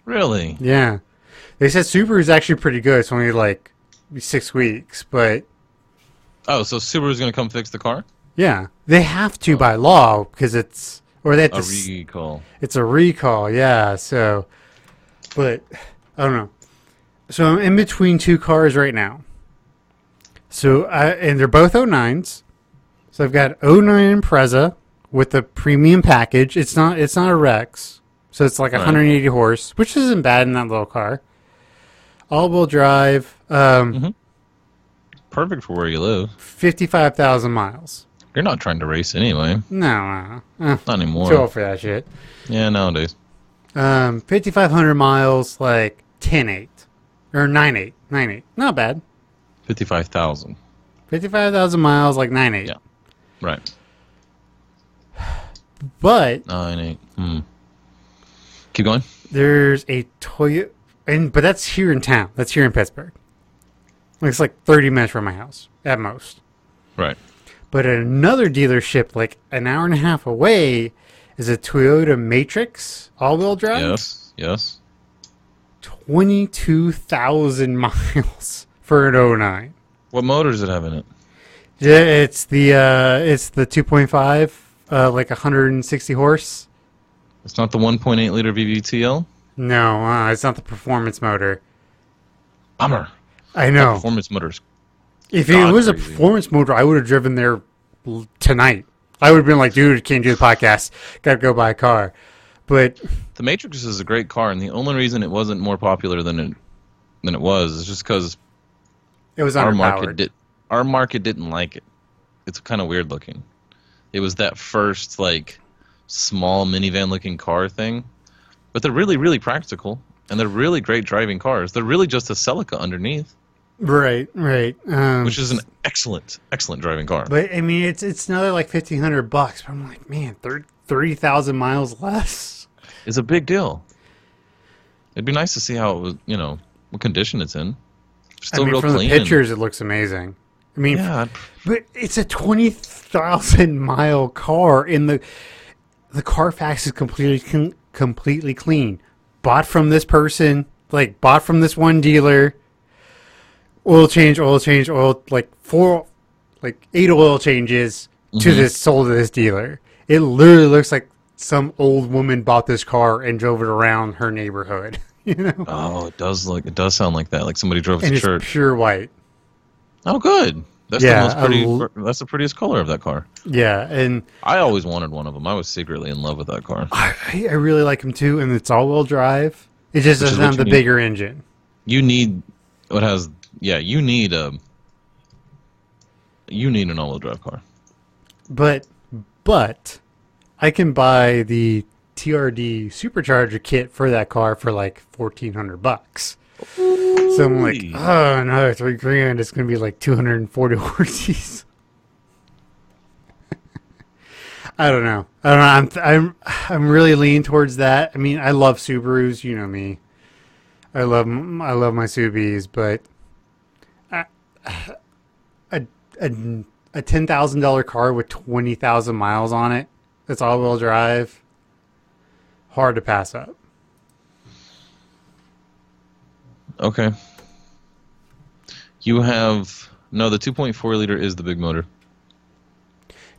Really?
Yeah, they said Subaru is actually pretty good. It's only like six weeks, but
Oh, so Subaru's gonna come fix the car?
yeah, they have to by law because it's or they have to.
Recall.
It's a recall, yeah. So, but I don't know. So I'm in between two cars right now. So I, and they're both 09s. So I've got 09 Impreza with the premium package. It's not it's not a Rex, so it's like
Right.
180 horse, which isn't bad in that little car. All-wheel drive, um,
Mhm. Perfect for where you live.
55,000 miles.
You're not trying to race anyway.
No, no, no. Eh,
Not anymore.
too old for that shit.
Yeah, nowadays.
Um, 5,500 miles, like 10.8. Or 9.8. 9.8. Not bad.
Fifty-five thousand.
55,000 miles, like 9.8.
Yeah. Right.
But
Nine eight. Hmm. Keep going.
there's a Toyota, and but that's here in town. That's here in Pittsburgh. It's like 30 minutes from my house, at most.
Right.
But another dealership, like an hour and a half away, is a Toyota Matrix all-wheel drive.
Yes. Yes.
22,000 [LAUGHS] miles for an 09.
What motor does it have in it?
Yeah, it's the uh, it's the 2.5, uh, like 160 horse.
It's not the 1.8 liter VVTL.
No, uh, it's not the performance motor.
Bummer.
I know.
Performance motors.
If it was a performance motor, I would have driven there tonight. I would have been like, dude, can't do the podcast. Got to go buy a car. But
The Matrix is a great car, and the only reason it wasn't more popular than it than it was is just because
it was
our market did our market didn't like it. It's kind of weird looking. It was that first like small minivan looking car thing, but they're really really practical and they're really great driving cars. They're really just a Celica underneath,
Right, right. Um,
which is an excellent excellent driving car.
But I mean, it's it's another like fifteen hundred bucks. But I'm like, man, thirty thousand miles less.
It's a big deal. It'd be nice to see how it was, you know, what condition it's in. Still
I mean,
real
from
clean.
the
and-
pictures, it looks amazing. I mean,
yeah,
But it's a twenty thousand mile car, in the the Carfax is completely completely clean. Bought from this person, like bought from this one dealer. Oil change, oil change, oil like four, like eight oil changes to
Mhm.
this sold to this dealer. It literally looks like some old woman bought this car and drove it around her neighborhood. [LAUGHS] You know,
Oh, it does look. It does sound like that. Like somebody drove
and
to
it's
church.
pure white.
Oh, good. That's
Yeah,
the most pretty.
L-
that's the prettiest color of that car.
Yeah, and
I always wanted one of them. I was secretly in love with that car.
I, I really like them too, and it's all-wheel drive. It just
Which
doesn't have the
need.
bigger engine.
You need what has. Yeah, you need a. You need an all-wheel drive car.
But but I can buy the TRD supercharger kit for that car for like fourteen hundred bucks. So I'm like, oh, another three grand. It's gonna be like two hundred and forty [LAUGHS] horses. I don't know. I don't know. I'm I'm I'm really leaning towards that. I mean, I love Subarus. You know me. I love I love my Subis, but I, [SIGHS] a a a ten thousand dollar car with twenty thousand miles on it. That's all wheel drive. Hard to pass up.
Okay. You have no. The 2.4 liter is the big motor.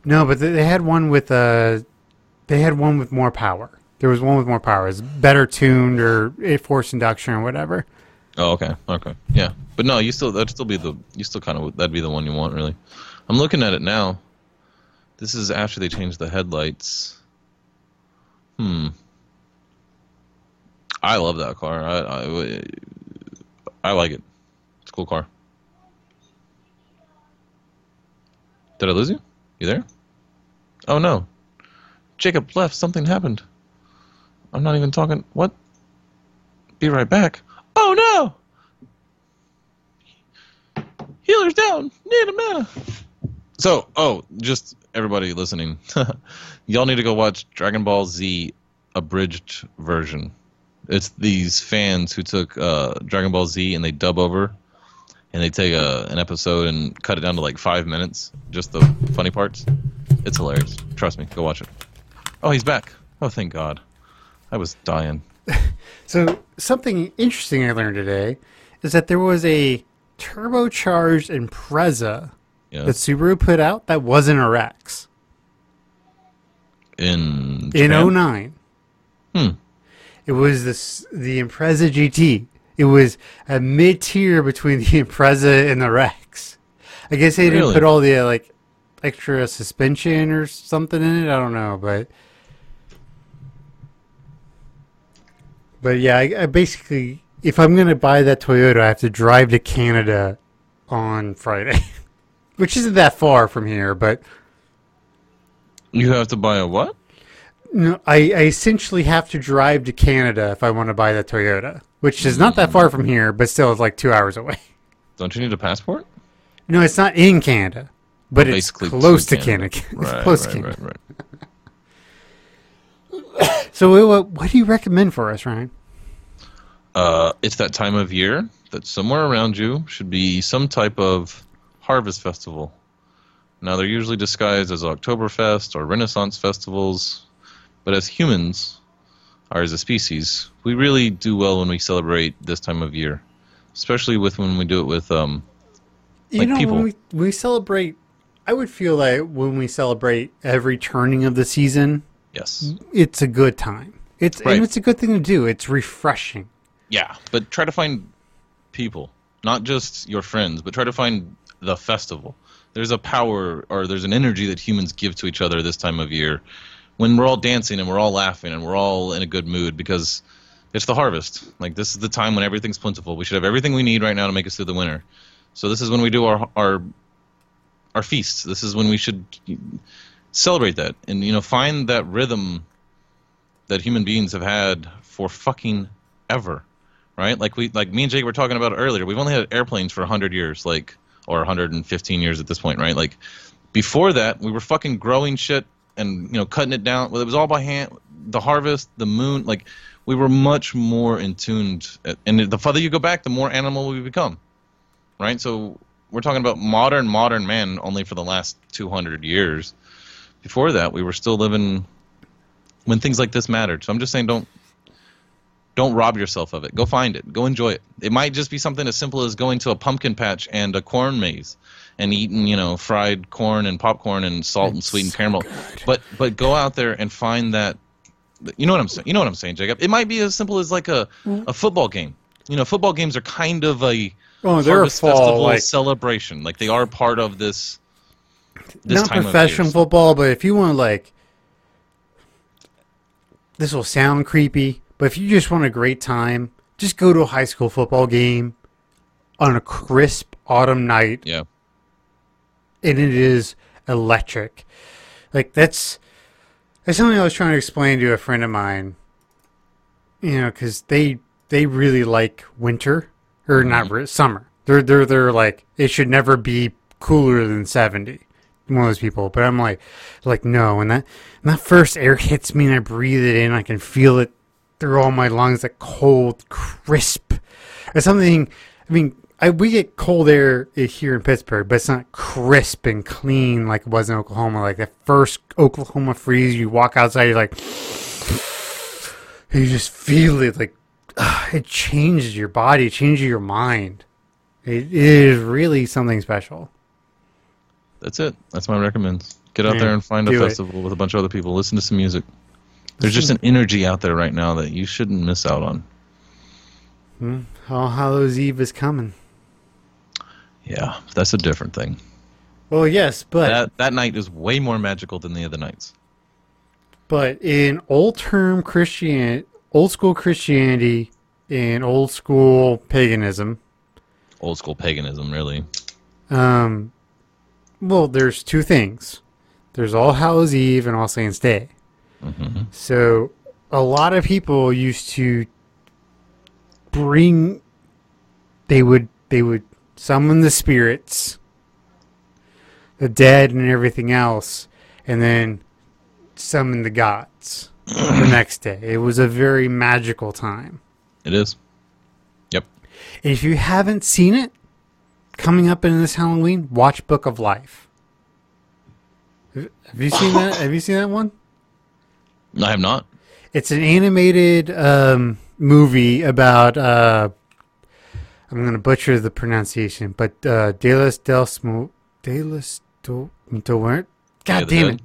No, but they they had one with uh they had one with more power. There was one with more power. It's better tuned or it forced induction or whatever.
Oh, okay, okay, yeah. But no, you still that'd still be the you still kind of that'd be the one you want really. I'm looking at it now. This is after they changed the headlights. Hmm. I love that car. I I, I like it. It's a cool car. Did I lose you? You there? Oh no. Jacob left. Something happened. I'm not even talking. What? Be right back. Oh no! Healer's down. Need a mana. So, oh, just everybody listening, [LAUGHS] y'all need to go watch Dragon Ball Z abridged version. It's these fans who took uh, Dragon Ball Z and they dub over, and they take a, an episode and cut it down to like five minutes, just the funny parts. It's hilarious. Trust me, go watch it. Oh, he's back. Oh, thank God. I was dying. [LAUGHS]
So something interesting I learned today is that there was a turbocharged Impreza
Yeah.
that Subaru put out that wasn't a Rex
in
in
Japan?
09.
Hmm.
It was this the Impreza GT. It was a mid tier between the [LAUGHS] Impreza and the Rex. I guess they didn't put all the uh, like extra suspension or something in it. I don't know, but but yeah, I, I basically if I'm gonna buy that Toyota, I have to drive to Canada on Friday, [LAUGHS] which isn't that far from here, but.
You have to buy a what?
No, I, I essentially have to drive to Canada if I want to buy the Toyota, which is not that far from here, but still it's like two hours away.
Don't you need a passport?
No, it's not in Canada, but it's close
to
to
Canada.
Canada. [LAUGHS]
Right,
close
right,
to Canada.
right, right.
So, what, what do you recommend for us, Ryan?
Uh, it's that time of year that somewhere around you should be some type of harvest festival. Now they're usually disguised as Oktoberfest or Renaissance festivals, but as humans, or as a species, we really do well when we celebrate this time of year, especially with when we do it with um,
You
Like
know,
people.
when we, when we celebrate, I would feel like when we celebrate every turning of the season,
yes,
it's a good time. It's
Right.
and it's a good thing to do. It's refreshing.
yeah, but try to find people, not just your friends, but try to find the festival. There's a power or there's an energy that humans give to each other this time of year when we're all dancing and we're all laughing and we're all in a good mood because it's the harvest. Like this is the time when everything's plentiful. We should have everything we need right now to make us through the winter. So this is when we do our our our feasts. This is when we should celebrate that and you know find that rhythm that human beings have had for fucking ever right? Like we, like me and Jake were talking about earlier. We've only had airplanes for hundred years, like or 115 years at this point, right? Like before that, we were fucking growing shit and you know cutting it down. Well, it was all by hand. The harvest, the moon, like we were much more in tuned. And the further you go back, the more animal we become, right? So we're talking about modern, modern man only for the last 200 years. Before that, we were still living when things like this mattered. So I'm just saying, don't don't rob yourself of it. Go find it. Go enjoy it. It might just be something as simple as going to a pumpkin patch and a corn maze and eating, you know, fried corn and popcorn and salt and sweetened caramel. But but go out there and find that you know what I'm saying. You know what I'm saying, Jacob. It might be as simple as like a hmm? a football game. You know, football games are kind of a
Oh, they're a fall
festival
like
celebration. Like they are part of this this
not professional
of
football, but if you want to like, this will sound creepy, but if you just want a great time, just go to a high school football game on a crisp autumn night,
Yeah.
And it is electric. Like that's that's something I was trying to explain to a friend of mine. You know, because they they really like winter or not mm-hmm. re- summer. They're they're they're like it should never be cooler than seventy. One of those people, but I'm like, like no. And that and that first air hits me, and I breathe it in. I can feel it through all my lungs, that cold, crisp. It's something. I mean, I, we get cold air here in Pittsburgh, but it's not crisp and clean like it was in Oklahoma. Like that first Oklahoma freeze, you walk outside, you're like, [SIGHS] you just feel it. Like ah, [SIGHS] it changes your body, it changes your mind. It is really something special.
That's it. That's my recommend. Get out
Yeah,
there and find a
do it.
festival with a bunch of other people. Listen to some music. There's just an energy out there right now that you shouldn't miss out on.
All Hallows Eve is coming.
Yeah, that's a different thing.
Well, yes, but
That that night is way more magical than the other nights.
but in old term Christian, old school Christianity, and old school paganism,
Old school paganism, really.
um, well, there's two things. There's All Hallows Eve and All Saints Day.
hmm
So a lot of people used to bring they would they would summon the spirits the dead and everything else and then summon the gods the [CLEARS THROAT] next day. It was a very magical time.
It is. Yep.
And if you haven't seen it coming up in this Halloween, watch Book of Life. Have you seen that? Have you seen that one?
I have not.
It's an animated um, movie about. Uh, I'm going to butcher the pronunciation, but uh, De los del Smo- De los do, do weren't. God damn it,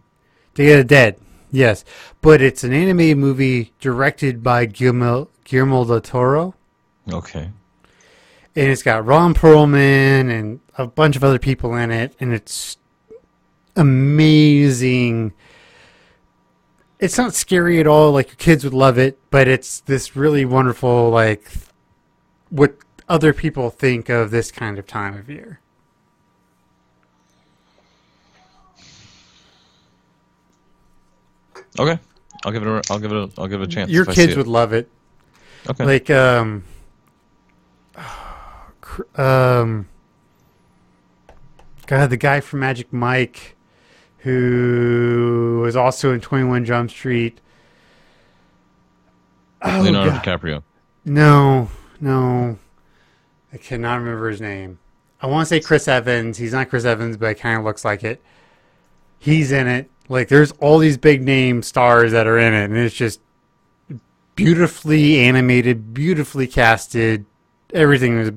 Day of the Dead. Yes, but it's an anime movie directed by Guillermo, Guillermo del Toro,
Okay.
and it's got Ron Perlman and a bunch of other people in it, and it's amazing. It's not scary at all. Like your kids would love it, but it's this really wonderful, like what other people think of this kind of time of year.
Okay. I'll give it a. I'll give it. A, I'll give it a chance.
Your
if I see
kids would love it.
Okay.
Like um, um, God, the guy from Magic Mike, who was also in Twenty One Jump Street. Oh,
Leonardo
God.
DiCaprio.
No, no. I cannot remember his name. I want to say Chris Evans. He's not Chris Evans, but it kind of looks like it. He's in it. Like, there's all these big name stars that are in it, and it's just beautifully animated, beautifully casted. Everything is. I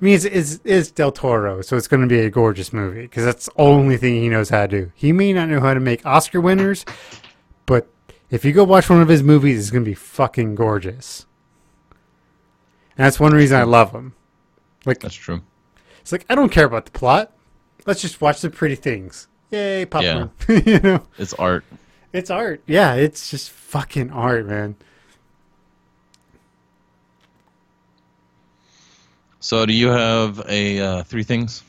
mean, it's, it's, it's Del Toro, so it's going to be a gorgeous movie because that's the only thing he knows how to do. He may not know how to make Oscar winners, but if you go watch one of his movies, it's going to be fucking gorgeous. And that's one reason I love him. Like
That's true.
it's like I don't care about the plot. Let's just watch the pretty things. Yay, popcorn. [LAUGHS] you know,
It's art.
it's art. Yeah, it's just fucking art, man.
So, do you have a uh, three things?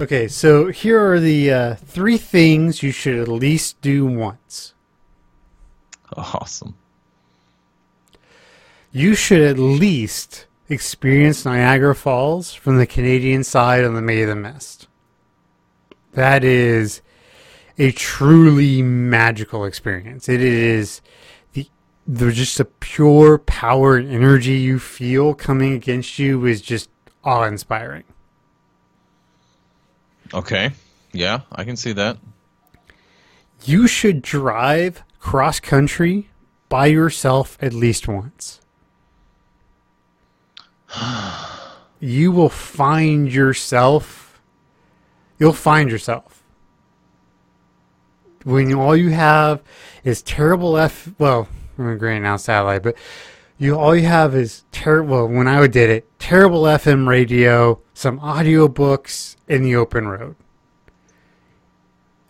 Okay, so here are the uh, three things you should at least do once.
Awesome.
You should at least experience Niagara Falls from the Canadian side on the Maid of the Mist. That is a truly magical experience. It is the the just the pure power and energy you feel coming against you is just awe inspiring.
Okay. Yeah, I can see that.
You should drive cross country by yourself at least once. [SIGHS] you will find yourself. You'll find yourself. When all you have is terrible F. Well, I'm granted now satellite, but you all you have is terrible. Well, when I did it, terrible FM radio, some audiobooks, in the open road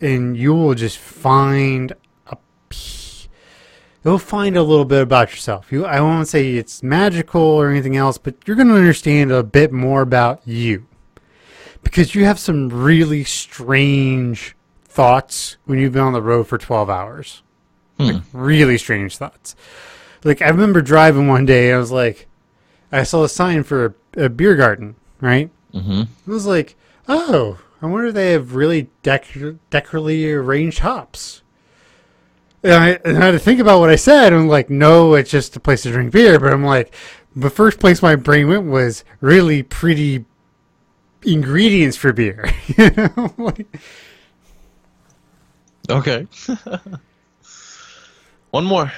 and you will just find you'll find a little bit about yourself. You I won't say it's magical or anything else, but you're going to understand a bit more about you. Because you have some really strange thoughts when you've been on the road for 12 hours. Like really strange thoughts. Like I remember driving one day, I was like I saw a sign for a, a beer garden, right?
Mm-hmm.
It was like, oh, I wonder if they have really dec- decorally arranged hops. And I, and I had to think about what I said. I'm like, no, it's just a place to drink beer. But I'm like, the first place my brain went was really pretty ingredients for beer. [LAUGHS] you know, [LAUGHS] like,
Okay. [LAUGHS] One more.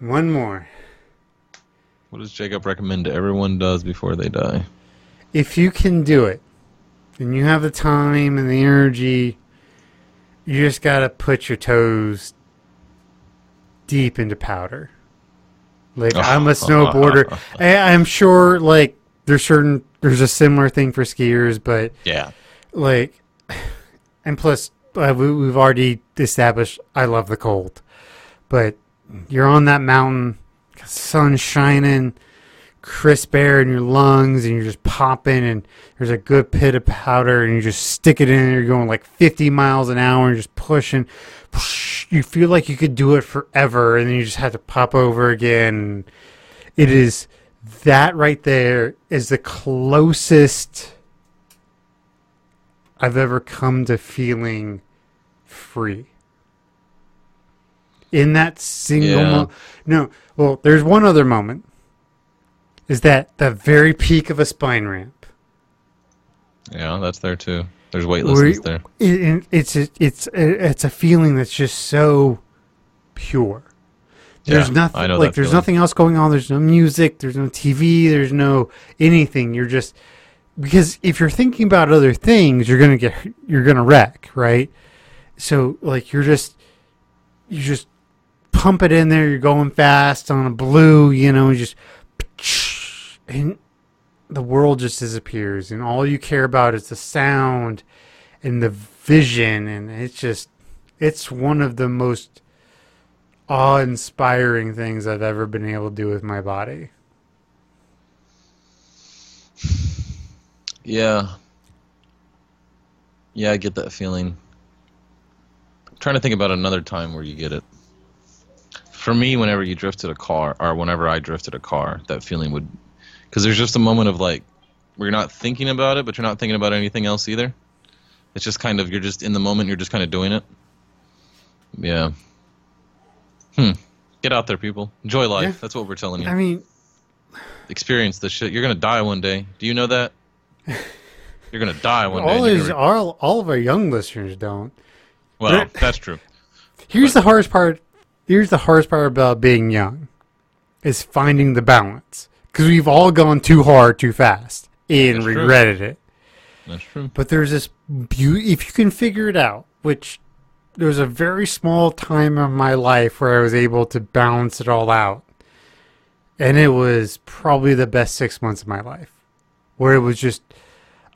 One more.
What does Jacob recommend everyone does before they die?
If you can do it, and you have the time and the energy, you just gotta put your toes deep into powder. Like [LAUGHS] I'm a snowboarder. [LAUGHS] I, I'm sure, like there's certain there's a similar thing for skiers, but
Yeah.
like, [SIGHS] and plus uh, we, we've already established I love the cold, but you're on that mountain, sun shining, crisp air in your lungs, and you're just popping, and there's a good pit of powder, and you just stick it in, and you're going like 50 miles an hour, and just pushing. [LAUGHS] You feel like you could do it forever, and then you just have to pop over again. It is that right there is the closest I've ever come to feeling free. In that single
Yeah.
mo- no, well, there's one other moment. Is that the very peak of a spine ramp?
Yeah, that's there too. There's weightlessness there.
it, it- it's a, it's a, it's a feeling that's just so pure. There's
Yeah,
nothing like there's
feeling.
nothing else going on. There's no music. There's no TV. There's no anything. You're just because if you're thinking about other things, you're gonna get you're gonna wreck, right? So like you're just you just pump it in there. You're going fast on a blue, you know, just and the world just disappears, and all you care about is the sound and the vision, and it's just it's one of the most awe-inspiring things I've ever been able to do with my body.
Yeah. Yeah, I get that feeling. I'm trying to think about another time where you get it. For me, whenever you drifted a car, or whenever I drifted a car, that feeling would. Because there's just a moment of like, where you're not thinking about it, but you're not thinking about anything else either. It's just kind of, you're just in the moment, you're just kind of doing it. Yeah. Hmm. Get out there, people. Enjoy life.
Yeah.
That's what we're telling you.
I mean,
Experience this shit. You're going to die one day. Do you know that? [LAUGHS] You're going to die one day.
all,
you're
these,
gonna-
all all of our young listeners don't.
Well, that's true. [LAUGHS]
Here's the hardest part. Here's the hardest part about being young, is finding the balance. Because we've all gone too hard, too fast, and
That's true.
regretted it.
That's true.
But there's this beauty. If you can figure it out, which there was a very small time of my life where I was able to balance it all out, and it was probably the best six months of my life, where it was just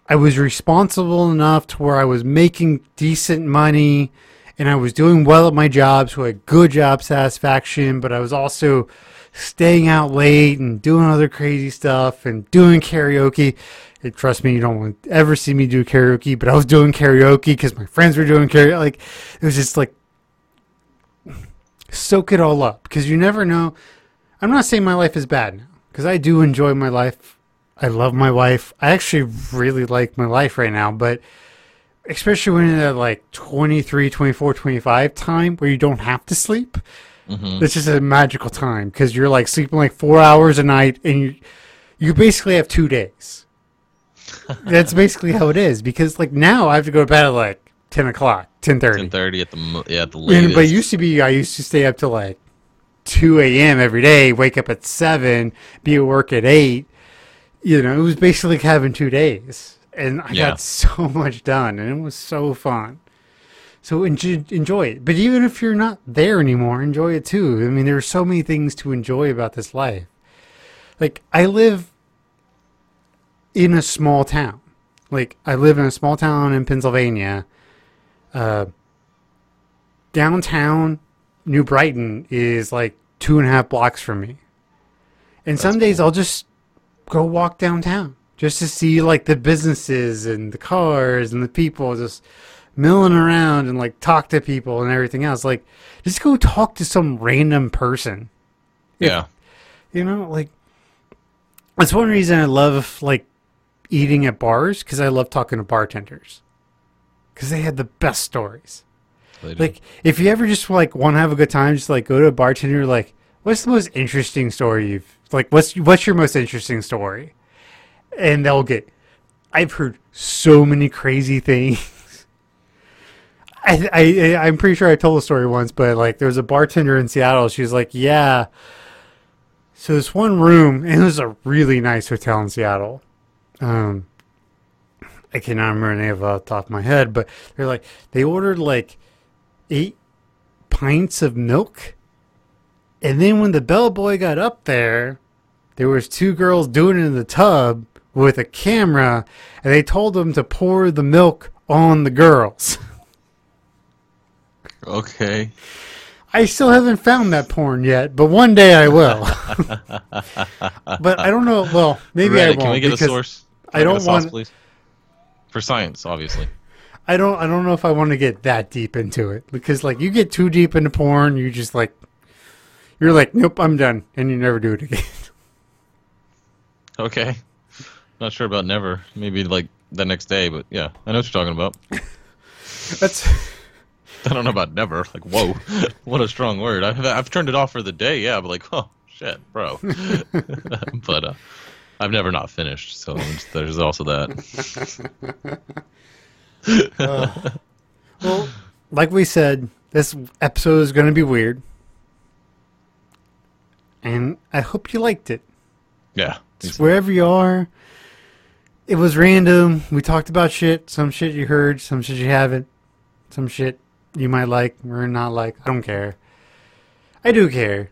I was responsible enough to where I was making decent money and I was doing well at my job, so I had good job satisfaction, but I was also staying out late and doing other crazy stuff and doing karaoke. And trust me, you don't want to ever see me do karaoke, but I was doing karaoke because my friends were doing karaoke. Like, it was just like, soak it all up because you never know. I'm not saying my life is bad because I do enjoy my life. I love my wife. I actually really like my life right now, but especially when in that like 23, 24, 25 time where you don't have to sleep,
hmm
it's just a magical time because you're like sleeping like four hours a night and you, you basically have two days. [LAUGHS] That's basically how it is because like now I have to go to bed at like 10 o'clock, 10.30.
10:30 at the yeah at the
And, but it used to be I used to stay up till like two a.m. every day, wake up at seven, be at work at eight. You know, it was basically like having two days, and I
Yeah.
got so [LAUGHS] much done, and it was so fun. So enjoy, enjoy it. But even if you're not there anymore, enjoy it too. I mean, there are so many things to enjoy about this life. Like I live in a small town. Like I live in a small town in Pennsylvania. Uh, downtown New Brighton is like two and a half blocks from me. And some days I'll just go walk downtown just to see like the businesses and the cars and the people just milling around and like talk to people and everything else. Like just go talk to some random person.
yeah,
You know, like that's one reason I love like eating at bars because I love talking to bartenders because they had the best stories.
they do.
Like, if you ever just like want to have a good time, just like go to a bartender. Like, what's the most interesting story you've like? What's what's your most interesting story? And they'll get. I've heard so many crazy things. I, I I'm pretty sure I told the story once, but like there was a bartender in Seattle. She was like, "Yeah." So this one room, and it was a really nice hotel in Seattle. Um, I cannot remember name of off the top of my head, but they're like they ordered like eight pints of milk, and then when the bellboy got up there, there was two girls doing it in the tub with a camera, and they told them to pour the milk on the girls. [LAUGHS]
Okay.
I still haven't found that porn yet, but one day I will. [LAUGHS] but I don't know. Well, maybe I won't.
can we get a source?
I
Can we
don't
get a source,
want-
please? For science, obviously.
I don't. I don't know if I want to get that deep into it because, like, you get too deep into porn, you just like, you're like, nope, I'm done, and you never do it again.
Okay. Not sure about never. Maybe like the next day, but yeah, I know what you're talking about. [LAUGHS]
That's [LAUGHS]
I don't know about never. Like, whoa, [LAUGHS] what a strong word. I've I've turned it off for the day. Yeah, but like, [LAUGHS] oh shit, bro. but uh, I've never not finished. So there's- also that.
well, like we said, this episode is going to be weird, and I hope you liked it.
Yeah.
Just wherever you are. It was random. We talked about shit. Some shit you heard, some shit you haven't. Some shit you might like or not like. I don't care. I do care.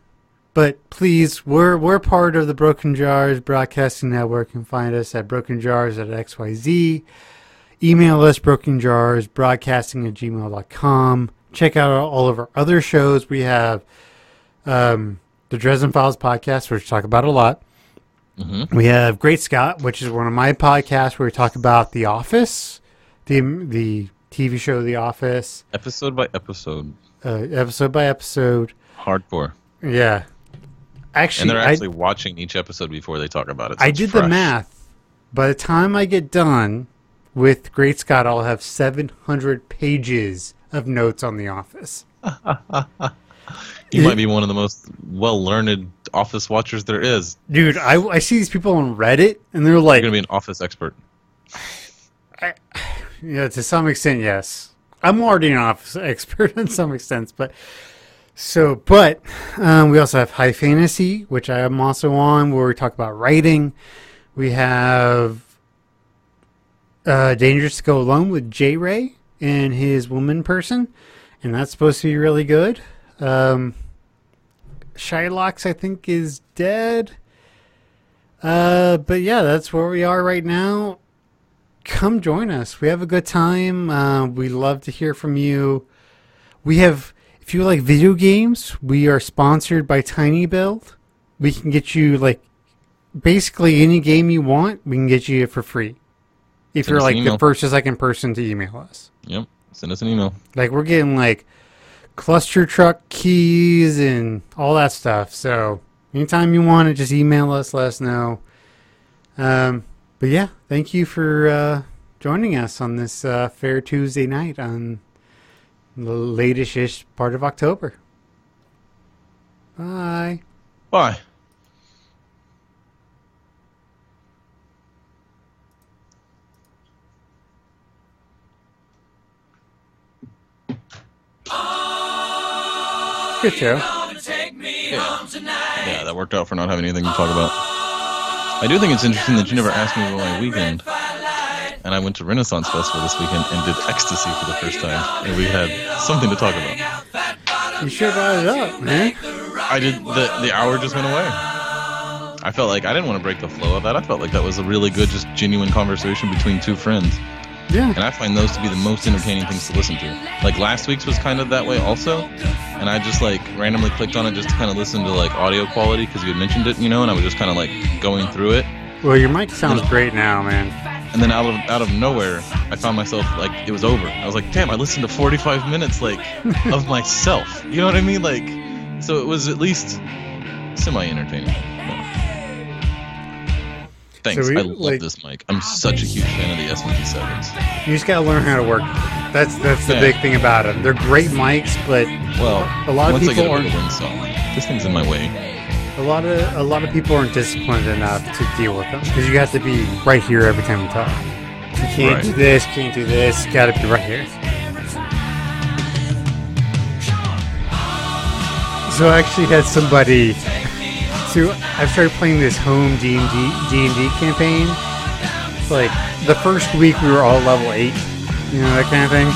But please, we're we're part of the Broken Jars Broadcasting Network. You can find us at Broken Jars at XYZ. Email us Broken Jars Broadcasting at gmail.com. Check out all of our other shows. We have um, the Dresden Files podcast, which we talk about a lot.
Mm-hmm.
We have Great Scott, which is one of my podcasts where we talk about The Office, the the TV show The Office,
Episode by episode,
uh, episode by episode.
hardcore,
Yeah, actually,
and they're
I-
actually watching each episode before they talk about it. so
I did the math. By the time I get done with Great Scott, I'll have 700 pages of notes on The Office. [LAUGHS]
You might be one of the most well-learned office watchers there is.
Dude, I, I see these people on Reddit, and they're like,
You're gonna be an office expert.
Yeah, to some extent, yes. I'm already an office [LAUGHS] expert in some extent, but so, but um, we also have High Fantasy, which I am also on, where we talk about writing. We have uh, Dangerous to Go Alone with J Ray and his woman person, and that's supposed to be really good. Um, Shylocks, I think, is dead. Uh, but yeah, that's where we are right now come join us. We have a good time. Uh, we love to hear from you. We have, if you like video games, we are sponsored by Tiny Build. We can get you like basically any game you want. We can get you it for free. If
Send
you're like the first or second person to email us,
Yep. Send us an email.
like we're getting like Clustertruck keys and all that stuff. So anytime you want it, just email us. Let us know. Um, but yeah, thank you for uh, joining us on this uh, Fair Tuesday night on the latest-ish part of October. Bye.
Bye.
Good show.
Yeah, that worked out for not having anything to talk about. I do think it's interesting that you never asked me about my weekend. And I went to Renaissance Festival this weekend and did ecstasy for the first time. And we had something to talk about.
You sure brought it up, man.
I did the the hour just went away. I felt like I didn't want to break the flow of that. I felt like that was a really good, just genuine conversation between two friends.
Yeah.
And I find those to be the most entertaining things to listen to. Like last week's was kind of that way also. And I just like randomly clicked on it just to kind of listen to like audio quality because you had mentioned it, you know, and I was just kind of like going through it.
Well, your mic sounds great now, man.
And then out of out of nowhere, I found myself like it was over. I was like, damn, I listened to 45 minutes like [LAUGHS] of myself. You know what I mean? Like, so it was at least semi entertaining. Thanks.
So we,
I love
like,
this mic. I'm such a huge fan of the SMG7s.
You just gotta learn how to work. That's that's the
yeah.
big thing about them. They're great mics, but
well,
a lot of people aren't.
This thing's in my way.
A lot of a lot of people aren't disciplined enough to deal with them because you have to be right here every time you talk. You can't
right.
do this. Can't do this. Got to be right here. So I actually had somebody so I started playing this home D and D D campaign. It's like the first week, we were all level eight, you know that kind of thing.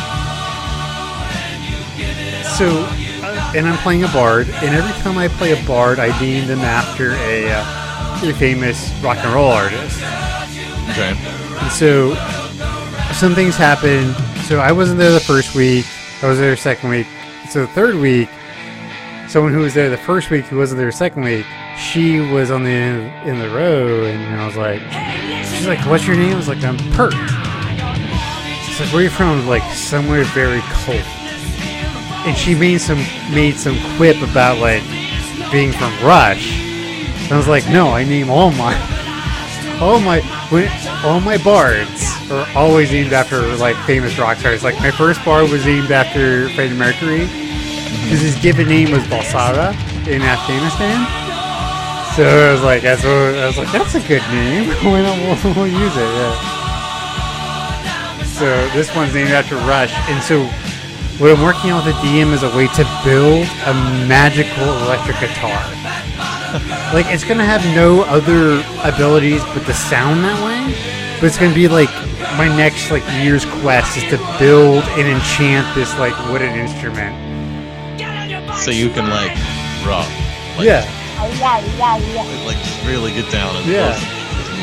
So, uh, and I'm playing a bard, and every time I play a bard, I deem them after a, uh, a famous rock and roll artist.
Okay.
And so some things happened. So I wasn't there the first week. I was there the second week. So the third week, someone who was there the first week who wasn't there the second week, she was on the end in the row, and I was like, she's like, "What's your name?" I was like, "I'm Peart." She's like, "Where are you from?" Like, "Somewhere very cold." And she made some made some quip about like being from Rush. And I was like, "No, I name all my all my all my bards are always named after like famous rock stars. Like my first bard was named after Freddie Mercury because his given name was Bulsara in Afghanistan. So I was like, that's what, I was like, that's a good name. Not [LAUGHS] we'll, we'll use it? Yeah. So this one's named after Rush, and so what I'm working on with the DM is a way to build a magical electric guitar. [LAUGHS] like it's gonna have no other abilities but the sound that way. But it's gonna be like my next like year's quest is to build and enchant this like wooden instrument.
So you can like rock. Like,
yeah.
Like just really get down and
Yeah.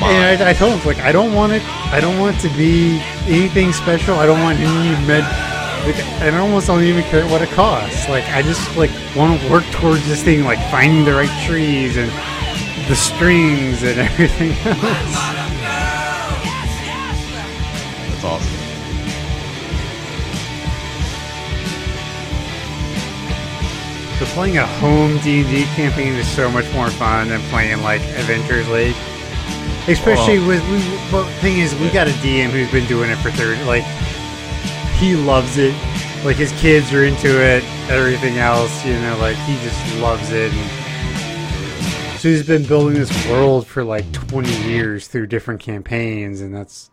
And I, I told him like I don't want it. I don't want it to be anything special. I don't want any med. Like, and I almost don't even care what it costs. Like I just like want to work towards this thing, like finding the right trees and the strings and [LAUGHS] everything else.
That's awesome.
So playing a home D and D campaign is so much more fun than playing like Adventurers League. Especially with we. But the thing is, we got a DM who's been doing it for thirty. Like he loves it. Like his kids are into it. Everything else, you know, like he just loves it. And so he's been building this world for like twenty years through different campaigns, and that's